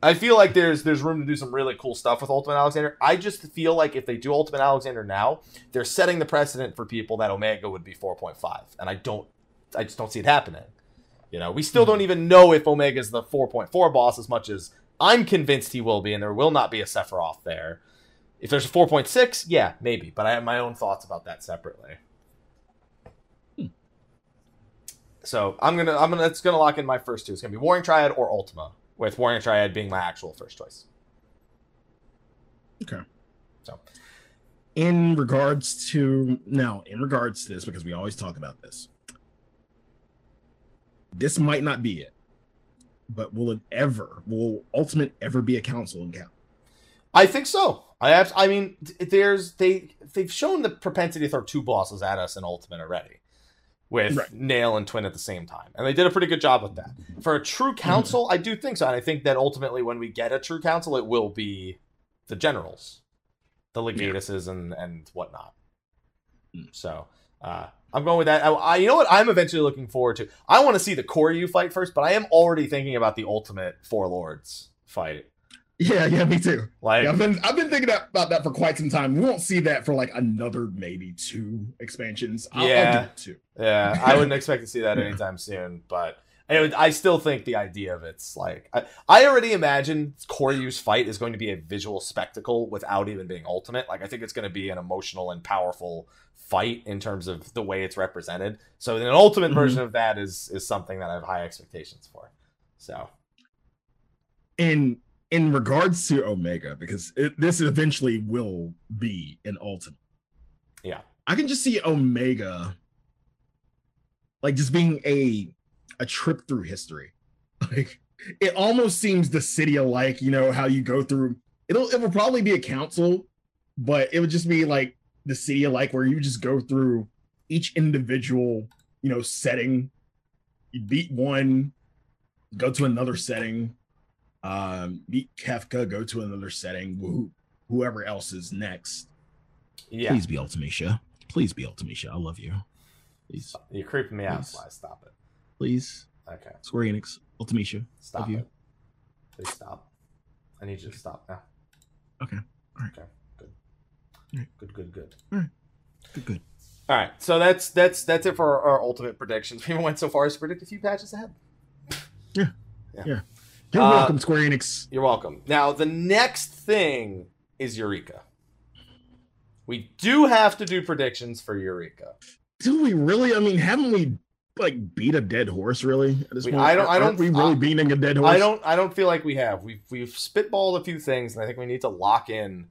I feel like there's there's room to do some really cool stuff with Ultimate Alexander. I just feel like if they do Ultimate Alexander now, they're setting the precedent for people that Omega would be 4.5, and I don't, I just don't see it happening. You know, we still don't hmm. even know if Omega's the 4.4 boss as much as I'm convinced he will be, and there will not be a Sephiroth there. If there's a 4.6, yeah, maybe, but I have my own thoughts about that separately. Hmm. So I'm gonna, I'm gonna, it's gonna lock in my first two. It's gonna be Warring Triad or Ultima, with Warring Triad being my actual first choice. Okay. So. In regards to now, in regards to this, because we always talk about this, this might not be it, but will it ever? Will Ultimate ever be a council encounter? I think so. I have, I mean, th- there's they they've shown the propensity to throw two bosses at us in Ultimate already, with Right. Nael and Twin at the same time, and they did a pretty good job with that. For a true council, I do think so, and I think that ultimately, when we get a true council, it will be the generals, the legatuses, and and whatnot. Mm. So. Uh, I'm going with that. I, I, you know what? I'm eventually looking forward to. I want to see the Koryu fight first, but I am already thinking about the ultimate Four Lords fight. Yeah, yeah, me too. Like, Yeah, I've been I've been thinking about that for quite some time. We won't see that for like another maybe two expansions. I'll, I'll Yeah. two. Yeah, I wouldn't *laughs* expect to see that anytime soon, but I, would- I still think the idea of it's like I, I already imagine Koryu's fight is going to be a visual spectacle without even being ultimate. Like I think it's going to be an emotional and powerful fight in terms of the way it's represented. So an ultimate Mhm. version of that is is something that I have high expectations for. So in in regards to Omega, because it, this eventually will be an ultimate. Yeah. I can just see Omega like just being a a trip through history. *laughs* Like it almost seems the city alike, you know, how you go through it'll it will probably be a council, but it would just be like the city alike where you just go through each individual, you know, setting. You beat one, go to another setting. Um, meet Kefka, go to another setting. Who, whoever else is next. Yeah, Please be Ultimecia. Please be Ultimecia. I love you. Please, you're creeping me out. Please. Sly. Stop it. please. Okay, Square Enix, Ultimecia. stop Love you. Please stop. I need you to stop now. Okay. Alright. Okay. Good. Good. Good. Good. All right. Good, good. All right, so that's that's that's it for our, our ultimate predictions. *laughs* We even went so far as to predict a few patches ahead. You're Uh, welcome, Square Enix. You're welcome. Now the next thing is Eureka. We do have to do predictions for Eureka. Do we really? I mean, haven't we like beat a dead horse? Really? At this We- point? I don't- I Aren't don't- we really I- beating a dead horse? I don't I don't feel like we have. We've we've spitballed a few things, and I think we need to lock in.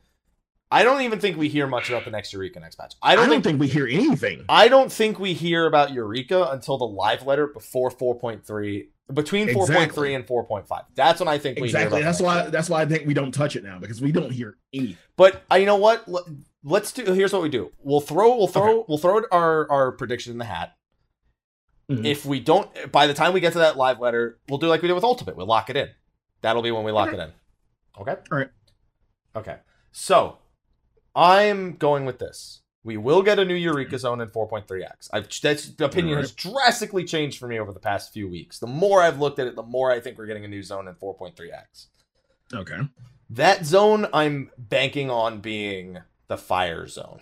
I don't even think we hear much about the next Eureka next patch. I I don't, don't, think, think, we hear anything. I don't think we hear about Eureka until the live letter before 4.3, between 4.3 Exactly. and 4.5. That's when I think we Exactly. That's why. That's why I think we don't touch it now because we don't hear anything. But uh, you know what? Let- Let's do. Here's what we do. We'll throw. We'll throw. We'll throw our our prediction in the hat. Mhm. If we don't, by the time we get to that live letter, we'll do like we did with Ultimate. We'll lock it in. That'll be when we lock Okay. it in. Okay. All right. Okay. So, I'm going with this. We will get a new Eureka hmm. Zone in 4.3x. I've that's opinion has drastically changed for me over the past few weeks. The more I've looked at it, the more I think we're getting a new zone in 4.3x. Okay. That zone I'm banking on being the fire zone.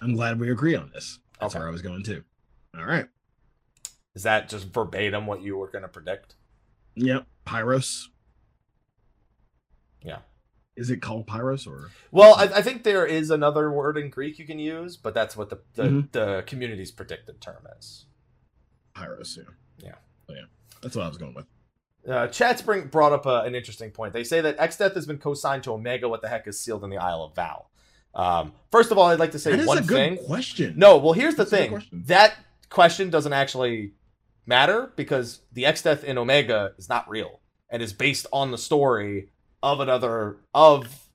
I'm glad we agree on this. That's Okay. where I was going to. All right. Is that just verbatim what you were going to predict? Yep. Pyros. Yeah. Is it called Pyros or? Well, I, I think there is another word in Greek you can use, but that's what the the, Mhm. the community's predicted term is. Pyros, yeah. Yeah. Oh, yeah. That's what I was going with. Uh, Chat Spring brought up an interesting point. They say that Exdeath has been co-signed to Omega. What the heck is sealed in the Isle of Val? Um, first of all, I'd like to say That is one a good thing. question. No, well, here's the That's thing. question. That question doesn't actually matter because the Exdeath in Omega is not real and is based on the story of another of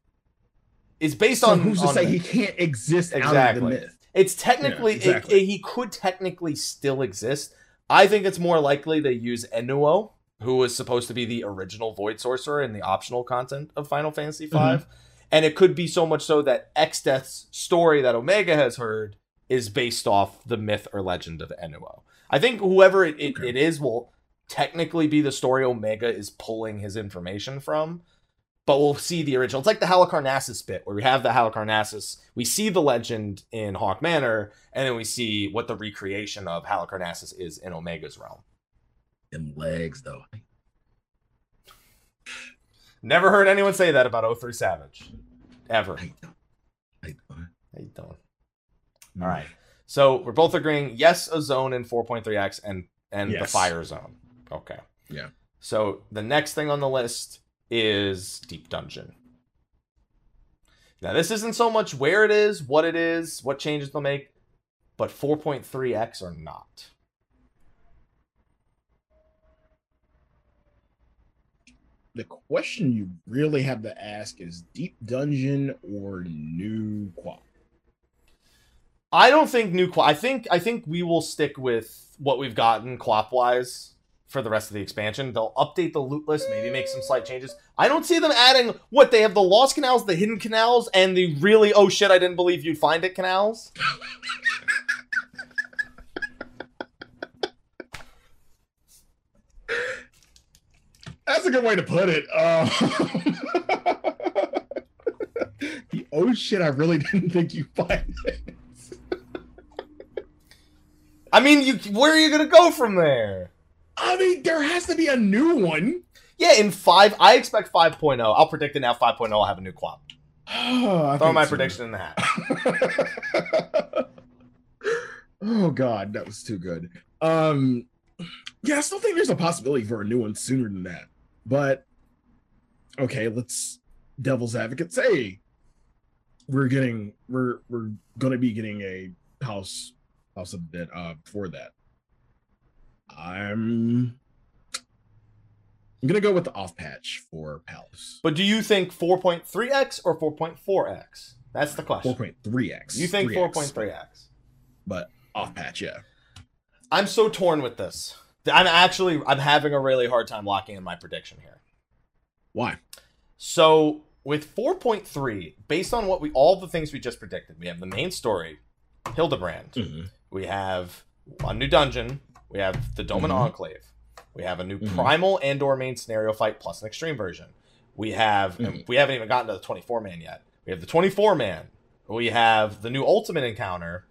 is based So on who's to say the- he can't exist out of Exactly. the myth? it's technically Yeah, exactly. it- it- he could technically still exist. I think it's more likely they use Enuo, who was supposed to be the original Void Sorcerer in the optional content of Final Fantasy V, Mm-hmm. and it could be so much so that Exdeath's story that Omega has heard is based off the myth or legend of Enuo. I think whoever it, it, Okay. it is will technically be the story Omega is pulling his information from. But we'll see the original. It's like the Halicarnassus bit, where we have the Halicarnassus. We see the legend in Hawk Manor, and then we see what the recreation of Halicarnassus is in Omega's realm. Them legs, though. Never heard anyone say that about O3 Savage. Ever. I don't. I don't. How you doing? Mm. All right. So we're both agreeing yes, a zone in 4.3x and and the fire zone. Okay. Yeah. So the next thing on the list is Deep Dungeon. Now this isn't so much where it is, what it is, what changes they'll make, but 4.3x or not. The question you really have to ask is Deep Dungeon or New Quap? I don't think new Quap. I think I think we will stick with what we've gotten Quap wise for the rest of the expansion. They'll update the loot list, maybe make some slight changes. I don't see them adding what they have the lost canals, the hidden canals, and the really oh shit I didn't believe you'd find it canals. That's a good way to put it. Uh, *laughs* the oh shit, I really didn't think you'd find it. I mean, you where are you gonna go from there? I mean, there has to be a new one. Yeah, in five, I expect 5.0. I'll predict it now. 5.0 I'll have a new Quap. Oh, *sighs* Throw my so. prediction in the hat. *laughs* oh god, that was too good. Um yeah, I still think there's a possibility for a new one sooner than that. But okay, let's devil's advocate say we're getting we're we're gonna be getting a house house of dead uh for that. I'm I'm gonna go with the off patch for Palace. But do you think 4.3x or 4.4x? That's the question. 4.3x. You think 4.3x? but off patch, yeah. I'm so torn with this I'm actually I'm having a really hard time locking in my prediction here. Why? So with 4.3, based on what we all the things we just predicted, we have the main story, Hildibrand. Mhm. We have a new dungeon. We have the Doman Mhm. Enclave. We have a new Mhm. primal and or main scenario fight plus an extreme version. We have and Mhm. we haven't even gotten to the 24 man yet. We have the 24 man. We have the new ultimate encounter.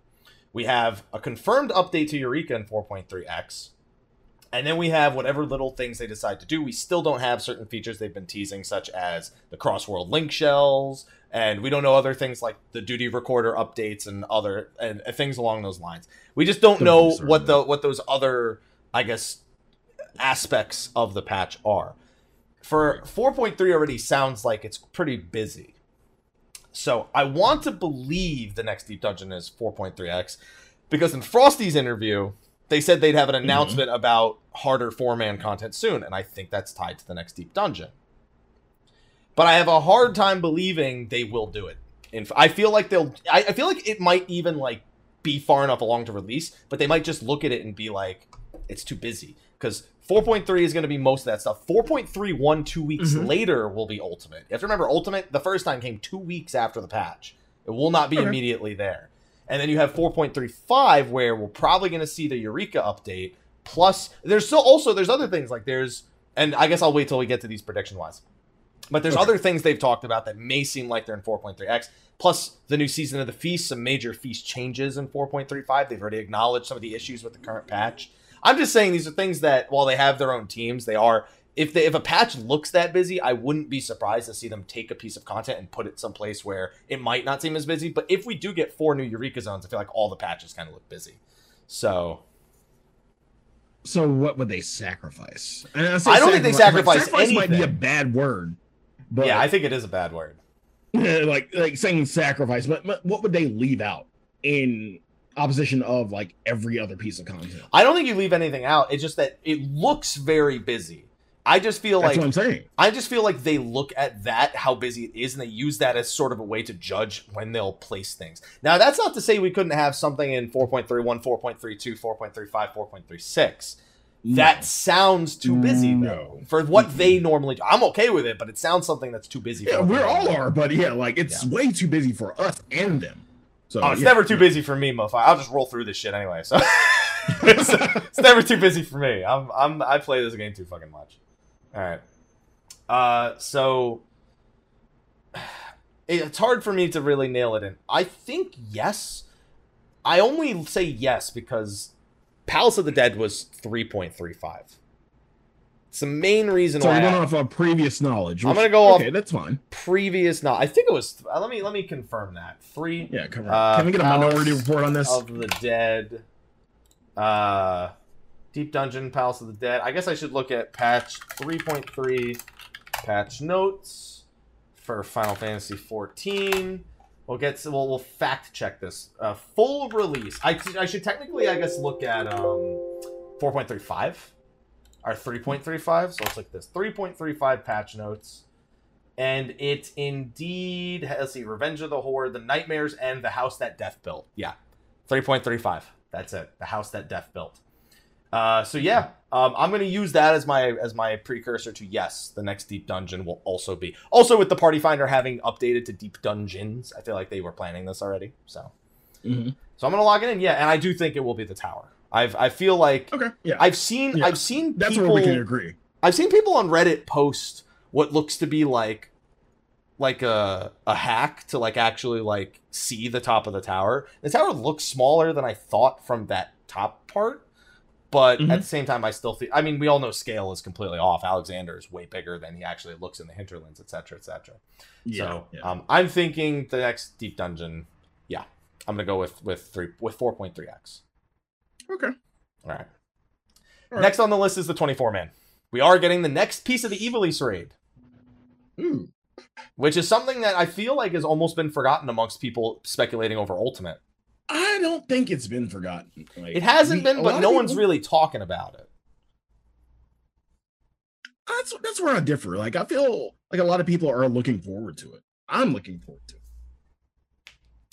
We have a confirmed update to Eureka in 4.3x. And then we have whatever little things they decide to do. We still don't have certain features they've been teasing, such as the cross world link shells, and we don't know other things like the duty recorder updates and other and, things along those lines. We just don't know what the what those other, I guess, aspects of the patch are. For 4.3 already sounds like it's pretty busy. So I want to believe the next deep dungeon is 4.3x because in Frosty's interview, they said they'd have an mm-hmm. announcement about harder four man content soon, and I think that's tied to the next deep dungeon. But I have a hard time believing they will do it. And I feel like they'll. I, I feel like it might even like be far enough along to release, but they might just look at it and be like, "It's too busy." Because 4.3 is going to be most of that stuff. 4.3 one two weeks Mhm. later will be Ultimate. You have to remember, Ultimate the first time came two weeks after the patch. It will not be Okay. immediately there. And then you have 4.35 where we're probably going to see the Eureka update. Plus, there's still also there's other things like there's, and I guess I'll wait till we get to these prediction wise. But there's Okay. other things they've talked about that may seem like they're in 4.3x. Plus, the new season of the feast, some major feast changes in 4.35. They've already acknowledged some of the issues with the current patch. I'm just saying these are things that while they have their own teams, they are. If they, if a patch looks that busy, I wouldn't be surprised to see them take a piece of content and put it someplace where it might not seem as busy. But if we do get four new Eureka zones, I feel like all the patches kind of look busy. So So what would they sacrifice? I don't think they sacrifice Sacrifice might be a bad word, but yeah, I think it is a bad word. *laughs* like like saying sacrifice. But, but what would they leave out in opposition of like every other piece of content? I don't think you leave anything out. It's just that it looks very busy. I just feel That's like I'm saying. I just feel like they look at that how busy it is and they use that as sort of a way to judge when they'll place things. Now that's not to say we couldn't have something in 4.31, 4.32, 4.35, 4.36. That sounds too busy though. No. For what they normally do. I'm okay with it, but it sounds something that's too busy Yeah, for we them. all are, but yeah, like it's way too busy for us and them. So Oh, it's yeah. never too busy for me, mofo. I'll just roll through this shit anyway. So *laughs* it's, it's never too busy for me. I'm I'm I play this game too fucking much. All right. Uh, so *sighs* it's hard for me to really nail it in. I think yes. I only say yes because Palace of the Dead was three point three five. It's the main reason So why we're I- going off of previous knowledge. I'm gonna go off- Okay, that's fine. previous. Not. I think it was. Uh, let me let me confirm that three. Yeah, come on. Uh, Can we get a minority report on this? of the Dead, uh, Deep Dungeon, Palace of the Dead. I guess I should look at patch 3.3 patch notes for Final Fantasy 14. We'll get we'll, we'll fact check this. Uh, full release. I, I should technically, I guess, look at um 4.35 or 3.35. So let's look at this 3.35 patch notes. And it indeed, let's see, Revenge of the Horde, The Nightmares, and The House That Death Built. Yeah, 3.35. That's it. The House That Death Built. Uh, so yeah, um, I'm gonna use that as my as my precursor to yes, the next deep dungeon will also be also with the Party Finder having updated to deep dungeons. I feel like they were planning this already. So Mhm. so I'm gonna log it in. Yeah, and I do think it will be the tower. I've I feel like Okay, yeah, I've seen Yeah. I've seen that's people where we can agree. I've seen people on Reddit post what looks to be like like a a hack to like actually like see the top of the tower. The tower looks smaller than I thought from that top part, but Mhm. at the same time, I still think. I mean, we all know scale is completely off. Alexander is way bigger than he actually looks in the hinterlands, etc., etc. Yeah, so yeah. um, I'm thinking the next deep dungeon. Yeah, I'm gonna go with with three with four point three x. okay. All right. All right. Next on the list is the 24 man. We are getting the next piece of the Ivalice raid, Ooh. which is something that I feel like has almost been forgotten amongst people speculating over Ultimate. I don't think it's been forgotten. Like, It hasn't we- been, but no of one's people- really talking about it. That's that's where I differ. Like I feel like a lot of people are looking forward to it. I'm looking forward to it.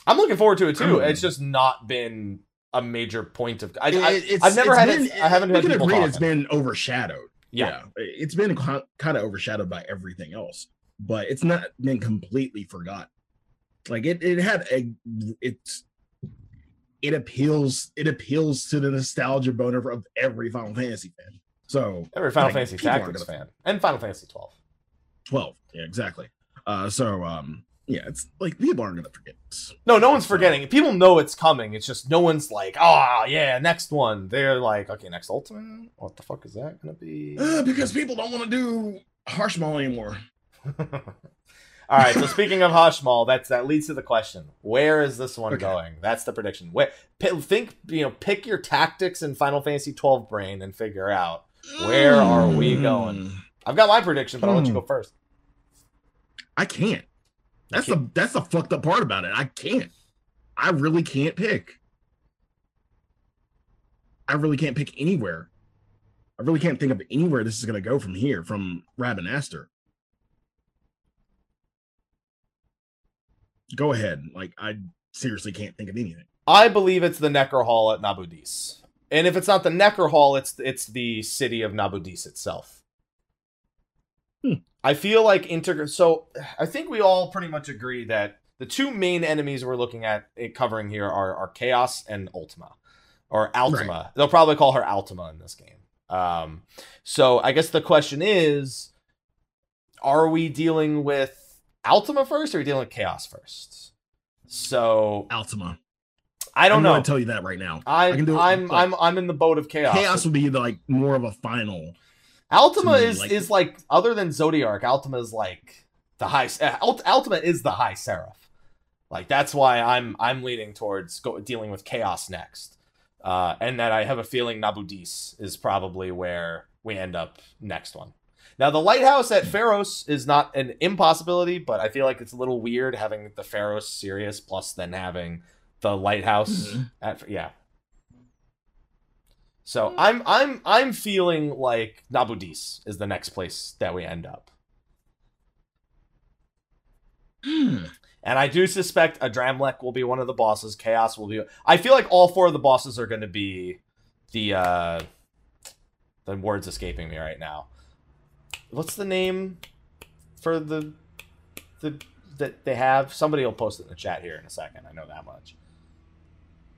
I'm looking forward to it too. It's just not been a major point of. I, I, I've never had been- it, I haven't had people. Agree, it's been overshadowed. yeah. it's been kind of overshadowed by everything else, but it's not been completely forgotten. Like it, it had a, it's, it appeals, it appeals to the nostalgia boner of every Final Fantasy fan. So Every Final like, Fantasy Tactics fan and Final Fantasy 12. 12, yeah, exactly. Uh, so um, yeah, it's like people aren't gonna forget this. No, no one's forgetting. People know it's coming. It's just no one's like, oh yeah, next one. They're like, okay, next Ultimate. What the fuck is that gonna be? Uh, because people don't want to do Hashmal anymore. *laughs* All right. So speaking of Hashmal, that's that leads to the question: Where is this one Okay. going? That's the prediction. Where, pi- think you know, pick your tactics in Final Fantasy 12 brain and figure out. Where are we going? Mm, I've got my prediction, but I'll let you Hmm. go first. I can't. That's the that's the fucked up part about it. I can't. I really can't pick. I really can't pick anywhere. I really can't think of anywhere this is gonna go from here, from Rabanastre. Go ahead. Like I seriously can't think of anything. I believe it's the Necrohol at Nabudis. And if it's not the Necrohol, it's it's the city of Nabudis itself. Hmm. I feel like integr so I think we all pretty much agree that the two main enemies we're looking at it covering here are, are Chaos and Ultima. Or Altima. They'll probably call her Altima in this game. Um, so I guess the question is are we dealing with Altima first or are we dealing with Chaos first? So Altima. I don't I'm know. gonna tell you that right now. I, can do it, I'm like- I'm I'm in the boat of chaos. Chaos would be like more of a final. Altima me, is like- is like other than Zodiac, Altima is like the high. Uh, Alt- Altima is the high seraph. Like that's why I'm I'm leaning towards go, dealing with chaos next, uh, and that I have a feeling Nabudis is probably where we end up next one. Now the lighthouse at Pharos is not an impossibility, but I feel like it's a little weird having the Pharos Sirius plus then having the lighthouse Mhm. at yeah. So I'm I'm I'm feeling like Nabudis is the next place that we end up. Hmm. And I do suspect Adrammelech will be one of the bosses. Chaos will be. I feel like all four of the bosses are going to be the. uh The word's escaping me right now. What's the name for the the that they have? Somebody will post it in the chat here in a second. I know that much.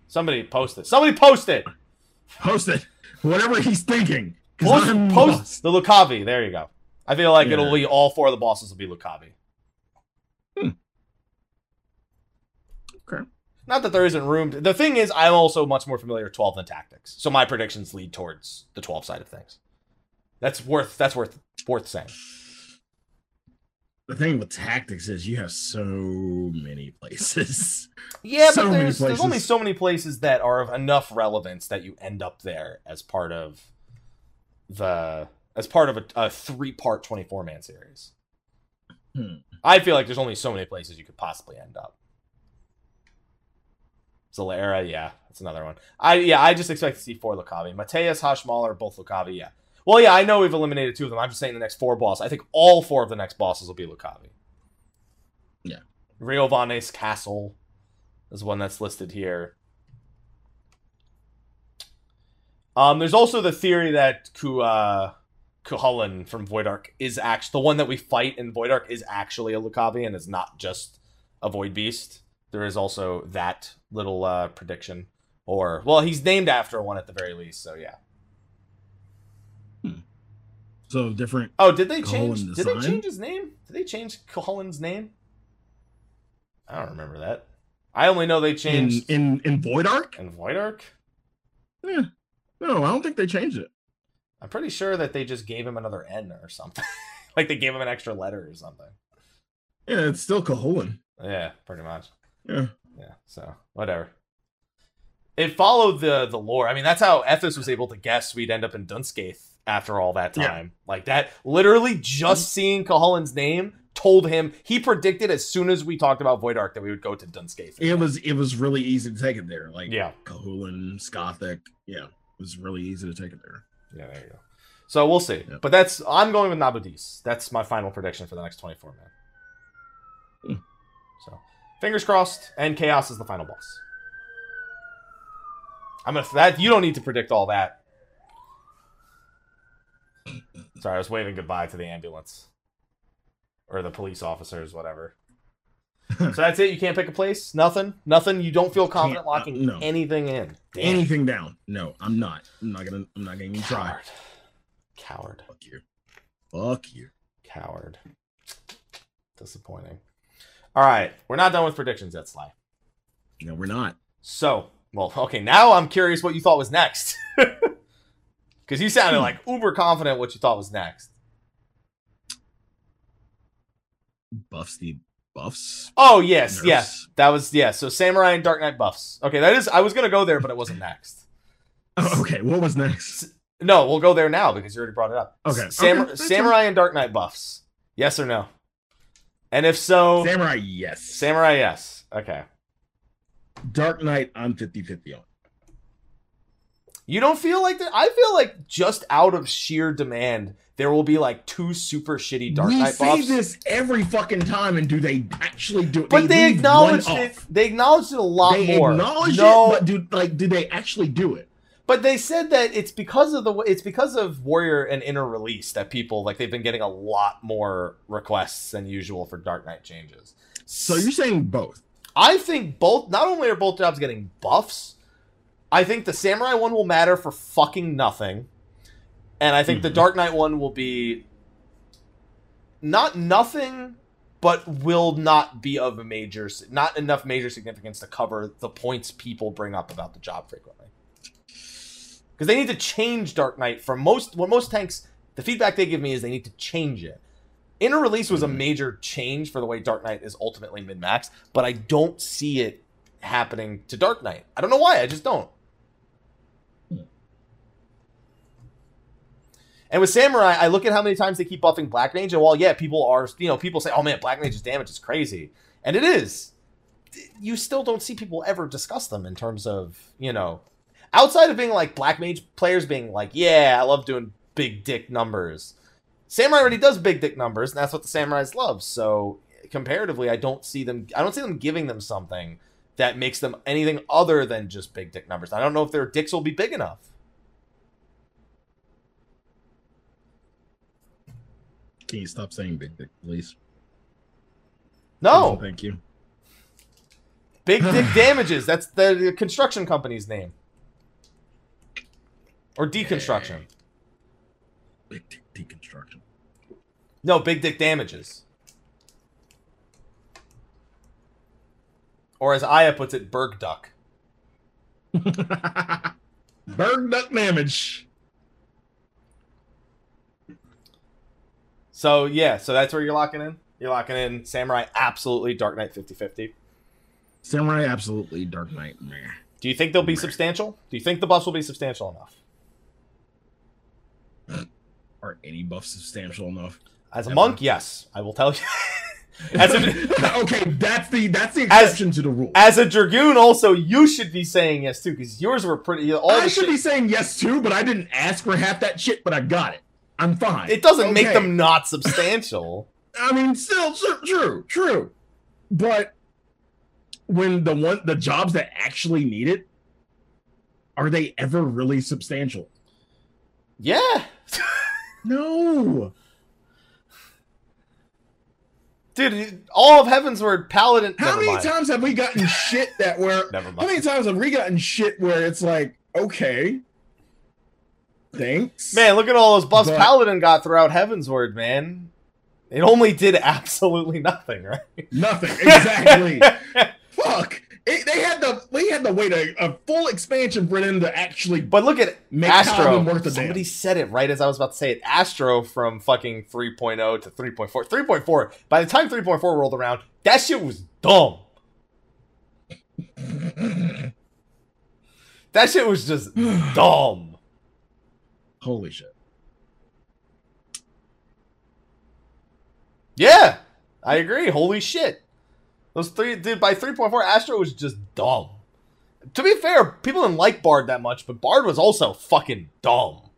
Somebody post it. Somebody post it. Post it. Whatever he's thinking. Post, I'm post the Lucavi. There you go. I feel like it'll be all four of the bosses will be Lucavi. Hmm. Okay. Not that there isn't room. To, the thing is, I'm also much more familiar with 12 than tactics, so my predictions lead towards the 12 side of things. That's worth. That's worth worth saying. The thing with tactics is you have so many places. *laughs* Yeah, So but there's, there's only so many places that are of enough relevance that you end up there as part of the as part of a, a three part 24 man series. Hmm. I feel like there's only so many places you could possibly end up. Zalera, yeah, that's another one. I yeah, I just expect to see four Lucavi. Mateus, Hashmal are both Lucavi, yeah. Well, yeah, I know we've eliminated two of them. I'm just saying the next four bosses. I think all four of the next bosses will be Lucavi. Yeah. Riovanes Castle is one that's listed here. Um, there's also the theory that Ku uh, from Void Ark is actually the one that we fight in Void Ark is actually a Lucavi and is not just a Void Beast. There is also that little uh, prediction, or well, he's named after one at the very least. So yeah. So different. Oh, did they Cuchulainn change? Did they change his name? Did they change Cuchulainn's name? I don't remember that. I only know they changed in in Void Arc? in Void Ark. Yeah. No, I don't think they changed it. I'm pretty sure that they just gave him another N or something. *laughs* like they gave him an extra letter or something. Yeah, it's still Cuchulainn. Yeah, pretty much. Yeah. Yeah, so whatever. It followed the the lore. I mean, that's how Ethos was able to guess we'd end up in Dun Scaith after all that Yeah. time. Like that, literally just seeing Cuchulainn's name told him he predicted as soon as we talked about Void Ark that we would go to Dun Scaith. It was it was really easy to take it there. Like yeah, Cuchulainn, Scathach. Yeah. It was really easy to take it there. yeah, there you go. So we'll see. Yeah. But that's I'm going with Nabudis. That's my final prediction for the next 24 man. Hmm. So fingers crossed, and Chaos is the final boss. I'm gonna that you don't need to predict all that. Sorry, I was waving goodbye to the ambulance or the police officers, whatever. *laughs* so that's it. You can't pick a place. Nothing. Nothing. You don't feel confident Can't- uh, locking no. anything in. Damn. Anything down? No, I'm not. I'm not gonna. I'm not gonna even try. Coward. Coward. Fuck you. Fuck you. Coward. Disappointing. All right, we're not done with predictions yet, Sly. No, we're not. So, well, okay, now I'm curious what you thought was next. *laughs* Because you sounded Hmm. like uber confident what you thought was next. Buffs the buffs. Oh, yes, Nerfs. yes. That was, yeah. So, Samurai and Dark Knight buffs. Okay, that is, I was going to go there, but it wasn't next. Oh, *laughs* okay, what was next? No, we'll go there now because you already brought it up. Okay, Sam- okay, Samurai and Dark Knight buffs. Yes or no? And if so, Samurai, yes. Samurai, yes. Okay. Dark Knight, I'm 50-50 on. You don't feel like that? I feel like just out of sheer demand, there will be like two super shitty Dark we say this every fucking time, and do they actually do it? but they, acknowledged it. off. They acknowledged it a lot more. They more. acknowledge no, it, but do like do they actually do it? but they said that it's because of the it's because of Warrior and Inner Release that people like they've been getting a lot more requests than usual for Dark Knight changes. So you're saying both? I think both. Not only are both jobs getting buffs, I think the Samurai one will matter for fucking nothing, and I think the Mhm. Dark Knight one will be not nothing, but will not be of a major, not enough major significance to cover the points people bring up about the job frequently. Because they need to change Dark Knight from most. What most tanks, the feedback they give me is they need to change it. Inner Release was a Mhm. major change for the way Dark Knight is ultimately mid max, but I don't see it happening to Dark Knight. I don't know why. I just don't. And with Samurai, I look at how many times they keep buffing Black Mage, and while yeah, people are you know people say, oh man, Black Mage's damage is crazy, and it is. You still don't see people ever discuss them in terms of you know, outside of being like Black Mage players being like, yeah, I love doing big dick numbers. Samurai already does big dick numbers, and that's what the samurais love. So comparatively, I don't see them. I don't see them giving them something that makes them anything other than just big dick numbers. I don't know if their dicks will be big enough. Can you stop saying big dick, please? No, thank you. big dick *laughs* damages. That's the, construction company's name, or deconstruction. Big dick deconstruction. No, big dick damages. Or as Aya puts it, Berg duck. *laughs* Berg duck damage. So yeah, so that's where you're locking in. You're locking in Samurai absolutely Dark Knight 50-50. Samurai, absolutely. Dark Knight. Do you think they'll be substantial? Do you think the buffs will be substantial enough? Are any buffs substantial enough? As a monk, yes, I will tell you. *laughs* As a, *laughs* okay, that's the that's the As- exception to the rule. as a dragoon, also you should be saying yes too, because yours were pretty. All I should shit, be saying yes too, but I didn't ask for half that shit, but I got it. I'm fine. it doesn't make them *laughs* not substantial. I mean, still true, true. But when the one the jobs that actually need it, are they ever really substantial? yeah, No. dude. All of Heavensward Paladin. How never many mind. times have we gotten shit that where *laughs* Never mind. how many times have we gotten shit where it's like, okay, thanks. Man, look at all those buffs But- Paladin got throughout Heavensward, man. It only did *laughs* absolutely nothing, right? Nothing. Exactly. *laughs* Fuck. It, they had the they had to wait a, a full expansion for them to actually But look at Make Astro. Worth a damn. Somebody said it right as I was about to say it. Astro from fucking 3.0 to 3.4. 3.4. By the time 3.4 rolled around, that shit was dumb. *laughs* That shit was just dumb. Holy shit. Yeah, I agree. Holy shit. Those three, dude, by 3.4, Astro was just dumb. To be fair, people didn't like Bard that much, but Bard was also fucking dumb.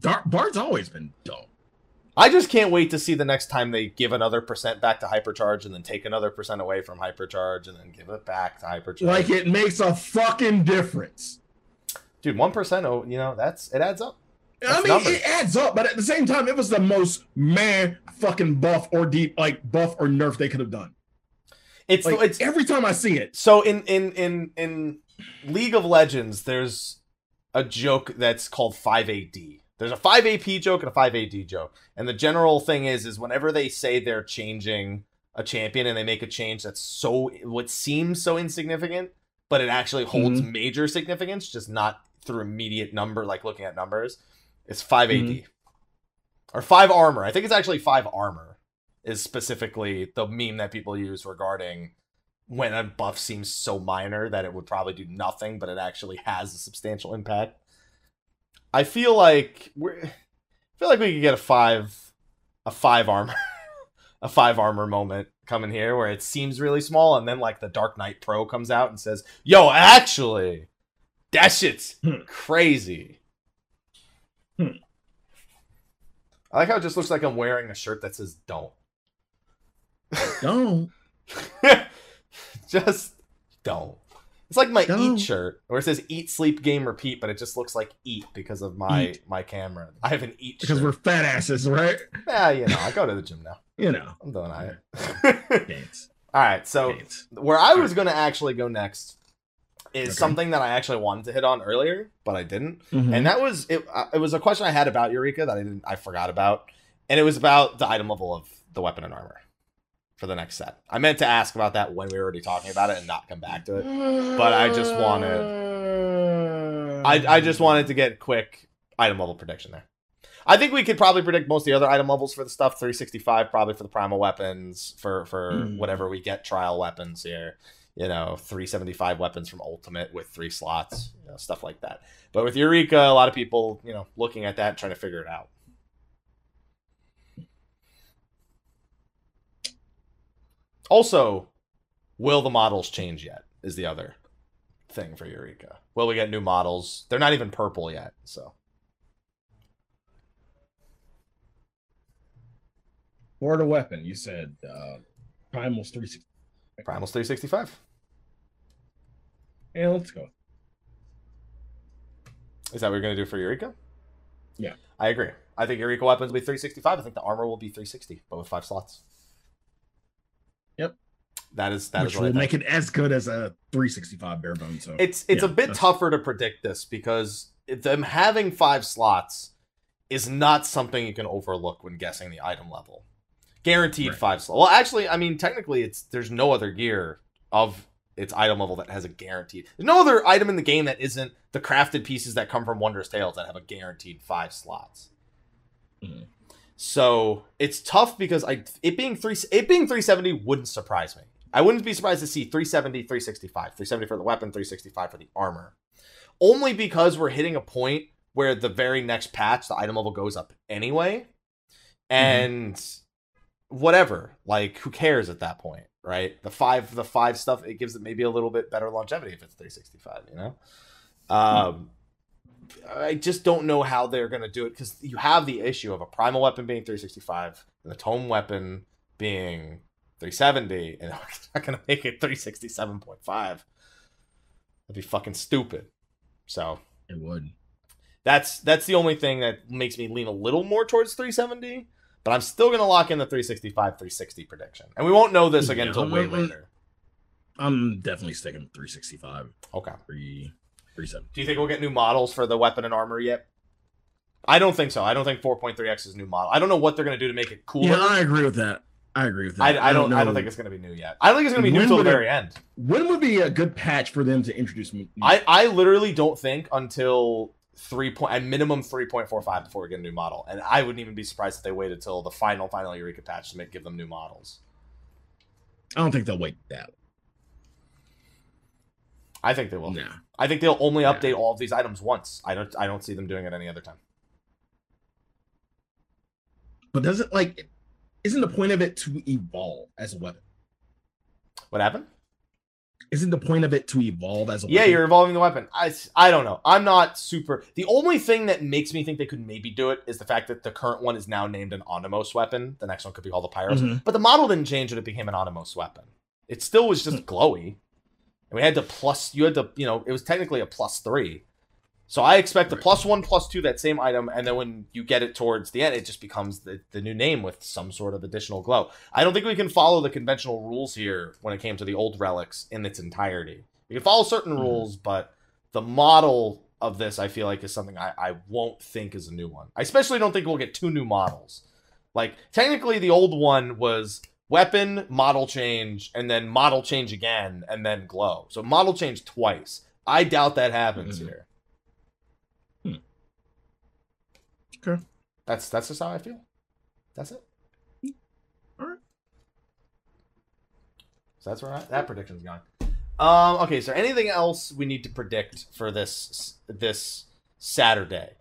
Dark Bard's always been dumb. I just can't wait to see the next time they give another percent back to hypercharge and then take another percent away from hypercharge and then give it back to hypercharge. Like it makes a fucking difference. Dude, one percent. Oh, you know that's it adds up. I mean, numbers. it adds up, but at the same time, it was the most man fucking buff or deep, like buff or nerf they could have done. It's Like it's every time I see it, so in in in in League of Legends, there's a joke that's called five AD. There's a five AP joke and a five AD joke, and the general thing is is whenever they say they're changing a champion and they make a change that's so what seems so insignificant, but it actually holds mm-hmm. major significance, just not through immediate number, like looking at numbers. It's 5 AD. Mhm. Or 5 armor. I think it's actually 5 armor, is specifically the meme that people use regarding when a buff seems so minor that it would probably do nothing, but it actually has a substantial impact. I feel like we're I feel like we could get a five a five armor *laughs* a five armor moment coming here where it seems really small and then like the Dark Knight Pro comes out and says, Yo, actually, that shit's Hmm. crazy. Hmm. I like how it just looks like I'm wearing a shirt that says don't. don't. *laughs* just don't. It's like my Don't. eat shirt, where it says "eat, sleep, game, repeat," but it just looks like "eat" because of my Eat. my camera. I have an eat Because shirt. we're fat asses, right? yeah, you know, I go to the gym now. You know, I'm doing all right. dance, *laughs* all right, so where I was going to actually go next is Okay. something that I actually wanted to hit on earlier, but I didn't, Mhm. and that was it. uh, It was a question I had about Eureka that I didn't, I forgot about, and it was about the item level of the weapon and armor for the next set. I meant to ask about that when we were already talking about it and not come back to it. but I just wanted. I, I just wanted to get quick item level prediction there. I think we could probably predict most of the other item levels for the stuff. 365 probably for the primal weapons, for for Hmm. whatever we get trial weapons here. You know, 375 weapons from Ultimate with three slots, you know, stuff like that. But with Eureka, a lot of people, you know, looking at that and trying to figure it out. Also, will the models change yet? Is the other thing for Eureka. Will we get new models? They're not even purple yet, so For the weapon, you said uh, Primal's 360. Primal's 365. Yeah, let's go. Is that what you're gonna do for Eureka? Yeah. I agree. I think Eureka weapons will be 365. I think the armor will be 360, but with five slots. Yep. That is that is Which what I will make it as good as a 365 bare bones. So It's it's a bit that's- tougher to predict this because it- them having five slots is not something you can overlook when guessing the item level. Guaranteed Right. five slots. Well, actually, I mean, technically, it's there's no other gear of its item level that has a guaranteed. There's no other item in the game that isn't the crafted pieces that come from Wondrous Tales that have a guaranteed five slots. Mhm. So it's tough because I it being three it being 370 wouldn't surprise me. I wouldn't be surprised to see 370, 365, 370 for the weapon, 365 for the armor. Only because we're hitting a point where the very next patch the item level goes up anyway. And whatever, like who cares at that point, right? The five the five stuff it gives it maybe a little bit better longevity if it's 365, you know? Um I just don't know how they're going to do it because you have the issue of a primal weapon being 365 and the tome weapon being 370, and *laughs* they're not going to make it 367.5. That'd be fucking stupid. So it would. that's that's the only thing that makes me lean a little more towards 370. But I'm still going to lock in the 365 360 prediction, and we won't know this again Yeah, until way later. I'm definitely sticking 365. Okay. 3, 370. Do you think we'll get new models for the weapon and armor yet? I don't think so. I don't think 4.3x is new model. I don't know what they're going to do to make it cooler. Yeah, I agree with that. I agree with that. I, I don't. I don't know. think it's going to be new yet. I don't think it's going to be new until the very end. When would be a good patch for them to introduce me? I, I literally don't think until three point at minimum three point four five before we get a new model, and I wouldn't even be surprised if they waited till the final final Eureka patch to make give them new models. I don't think they'll wait that. I think they will. Nah. I think they'll only Yeah. update all of these items once. I don't. I don't see them doing it any other time. But doesn't like isn't the point of it to evolve as a weapon? What happened? Isn't the point of it to evolve as a Yeah, weapon? you're evolving the weapon. I, I don't know. I'm not super. The only thing that makes me think they could maybe do it is the fact that the current one is now named an Anemos weapon. The next one could be called the Pyros. Mhm. But the model didn't change when it became an Anemos weapon. It still was just glowy. And we had to plus, you had to, you know, it was technically a plus three. So I expect a plus one, plus two, that same item, and then when you get it towards the end, it just becomes the, the new name with some sort of additional glow. I don't think we can follow the conventional rules here when it came to the old relics in its entirety. We can follow certain Mhm. rules, but the model of this, I feel like, is something I, I won't think is a new one. I especially don't think we'll get two new models. Like, technically, the old one was weapon, model change, and then model change again, and then glow. So model change twice. I doubt that happens Mhm. here. Hmm. Okay. That's that's just how I feel. That's it. Alright. So that's where I, that prediction's gone. Um, okay, so anything else we need to predict for this this Saturday?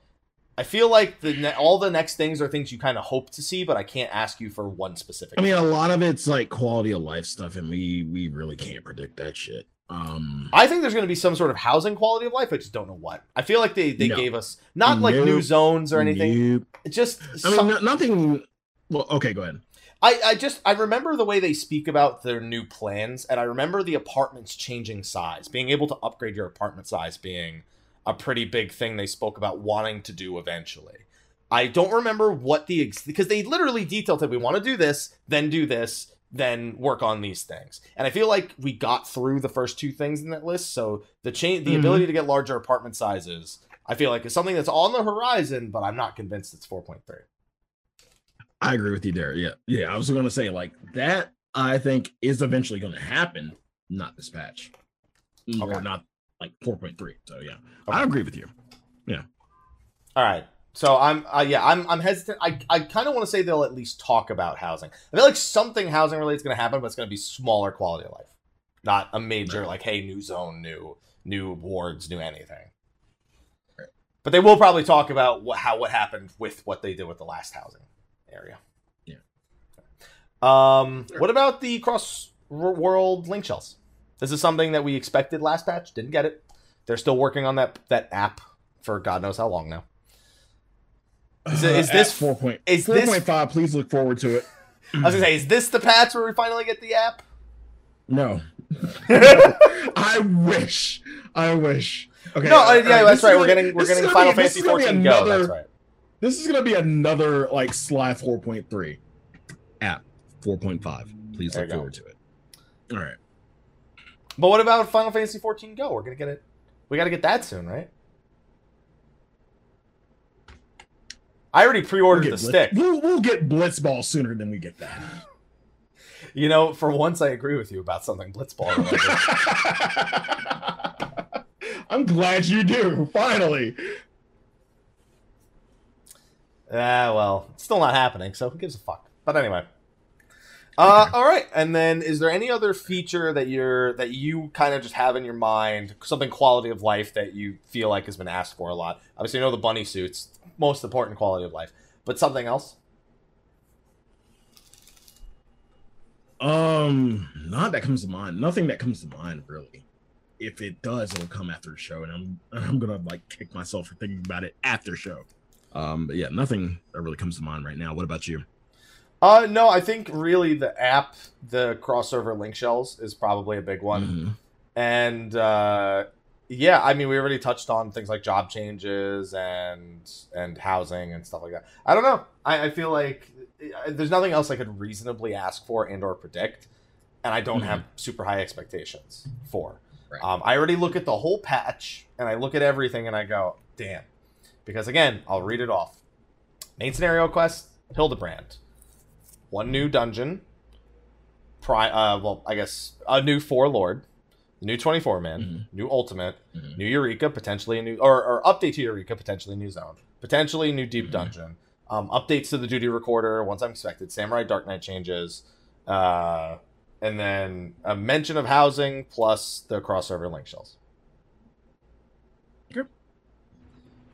I feel like the ne- all the next things are things you kind of hope to see, but I can't ask you for one specific. I mean, a lot of it's like quality of life stuff, and we we really can't predict that shit. Um, I think there's going to be some sort of housing quality of life. I just don't know what. I feel like they they No. gave us not like new zones or anything. nope. Just I mean, some- no- nothing. Well, okay, go ahead. I, I just I remember the way they speak about their new plans, and I remember the apartments changing size, being able to upgrade your apartment size being a pretty big thing they spoke about wanting to do eventually. I don't remember what the ex- because they literally detailed that we want to do this, then do this, then work on these things. And I feel like we got through the first two things in that list, so the change, the Mhm. ability to get larger apartment sizes, I feel like is something that's on the horizon, but I'm not convinced it's 4.3. I agree with you there. Yeah, yeah. I was going to say like that. I think is eventually going to happen. Not this patch, or not like four point three. So yeah, Okay. I agree with you. Yeah. All right. So I'm uh, yeah, I'm I'm hesitant. I I kind of want to say they'll at least talk about housing. I feel like something housing related is going to happen, but it's going to be smaller quality of life. Not a major Right. like hey, new zone, new new wards, new anything. Right. But they will probably talk about what how what happened with what they did with the last housing area. Yeah. Um Sure. what about the cross world link shells? This is something that we expected last patch, didn't get it. They're still working on that that app for God knows how long now. Is it- is Uh, this- four point is four point five? Please look forward to it. I was gonna say, is this the patch where we finally get the app? No, *laughs* I wish. I wish. Okay. no, yeah, right, that's right. We're getting we're getting Final be- Fantasy is gonna be 14 Go. That's another- right. This is gonna be another like Sly 4.3 app 4.5. Please There look forward to it. All right. But what about Final Fantasy 14 Go? We're gonna get it. We got to get that soon, right? I already pre-ordered get the Blitz- stick. We'll, we'll get Blitzball sooner than we get that. You know, for once, I agree with you about something Blitzball. *laughs* I'm glad you do. Finally. Ah, well, it's still not happening, so who gives a fuck? But anyway. Uh, all right, and then is there any other feature that you're that you kind of just have in your mind, something quality of life that you feel like has been asked for a lot? Obviously, you know the bunny suits, most important quality of life, but something else. Um, not that comes to mind. Nothing that comes to mind really. If it does, it'll come after the show, and I'm *laughs* I'm gonna like kick myself for thinking about it after show. Um, but yeah, nothing that really comes to mind right now. What about you? Uh, no, I think really the app, the crossover link shells is probably a big one. Mhm. and uh, yeah, I mean, we already touched on things like job changes and and housing and stuff like that. I don't know. I, I feel like there's nothing else I could reasonably ask for and or predict, and I don't Mhm. have super high expectations for. Right. Um, I already look at the whole patch and I look at everything and I go, damn, because again, I'll read it off. Main scenario quest: Hildibrand. One new dungeon. Pri- uh, well, I guess a new four lord, new twenty four man, Mhm. new ultimate, Mhm. new Eureka, potentially a new or, or update to Eureka, potentially a new zone, potentially a new deep Mhm. dungeon. Um, updates to the duty recorder once I'm expected. Samurai Dark Knight changes, uh, and then a mention of housing plus the crossover link shells. Okay.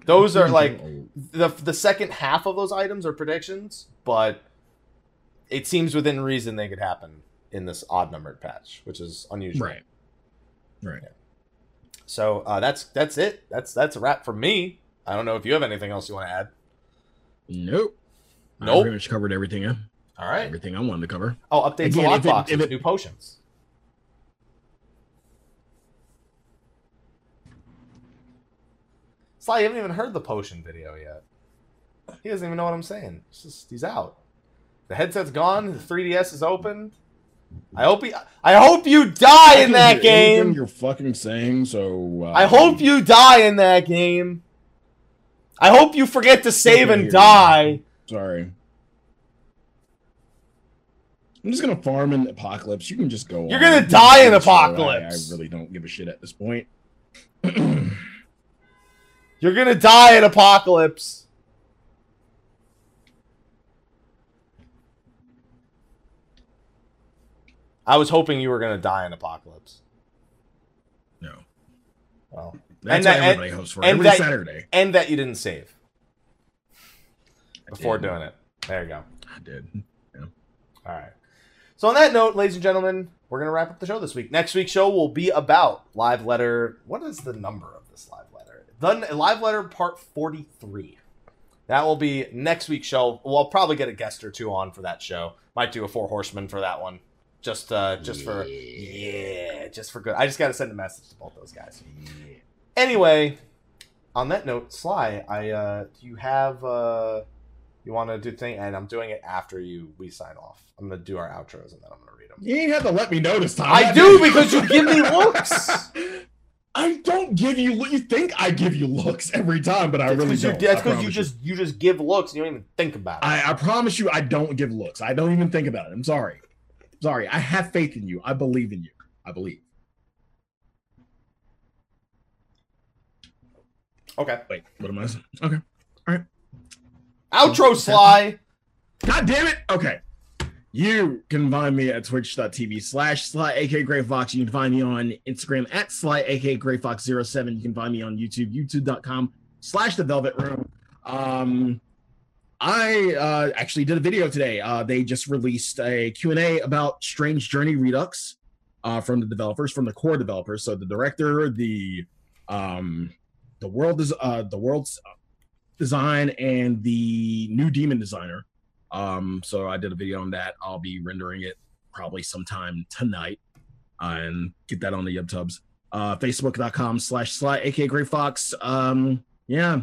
Those are like Oh, the the second half of those items are predictions, but it seems within reason they could happen in this odd numbered patch, which is unusual. right, right. So uh, that's that's it. That's that's a wrap for me. I don't know if you have anything else you want to add. Nope. I Nope. pretty much covered everything. Yeah. All right. Everything I wanted to cover. Oh, updates Again, the if it- lockboxes, if it- new potions. Sly, you haven't even heard the potion video yet. He doesn't even know what I'm saying. It's just he's out. The headset's gone. The 3DS is open. I hope he. I hope you die in that game. You're fucking saying so. Uh, I hope you die in that game. I hope you forget to save and die. Sorry. I'm just gonna farm in Apocalypse. You can just go. You're on. gonna die in Apocalypse. I, I really don't give a shit at this point. *clears throat* You're gonna die in Apocalypse. I was hoping you were gonna die in Apocalypse. No. Well, that's and that, everybody and, hopes for every that, Saturday. And that you didn't save before doing it. There you go. I did. Yeah. All right. So on that note, ladies and gentlemen, we're gonna wrap up the show this week. Next week's show will be about live letter. What is the number of this live letter? The live letter part forty-three. That will be next week's show. We'll probably get a guest or two on for that show. Might do a four horsemen for that one. Just uh just yeah. for yeah, just for good. I just gotta send a message to both those guys. Yeah. Anyway, on that note, Sly, I uh do you have uh you want to do thing, and I'm doing it after you we sign off. I'm gonna do our outros, and then I'm gonna read them. You ain't have to let me know this time. I do because you give me looks. *laughs* I don't give you. You think I give you looks every time, but I really don't. That's because you just you. you just give looks. and You don't even think about it. I, I promise you, I don't give looks. I don't even think about it. I'm sorry. Sorry. I have faith in you. I believe in you. I believe. Okay. Wait. What am I saying? Okay. All right. Outro Sly. God damn it. Okay. You can find me at twitch.tv slash Sly AK Gray Fox. You can find me on Instagram at Sly AK Gray Fox 07. You can find me on YouTube, youtube.com slash the Velvet Room. Um, I uh, actually did a video today. Uh, they just released a Q&A about Strange Journey Redux uh, from the developers, from the core developers. So the director, the um, the world is uh, the world's design and the new demon designer. Um, so I did a video on that. I'll be rendering it probably sometime tonight uh, and get that on the YubTubs. Uh, Facebook.com slash Sly, aka Gray Fox. Um, yeah.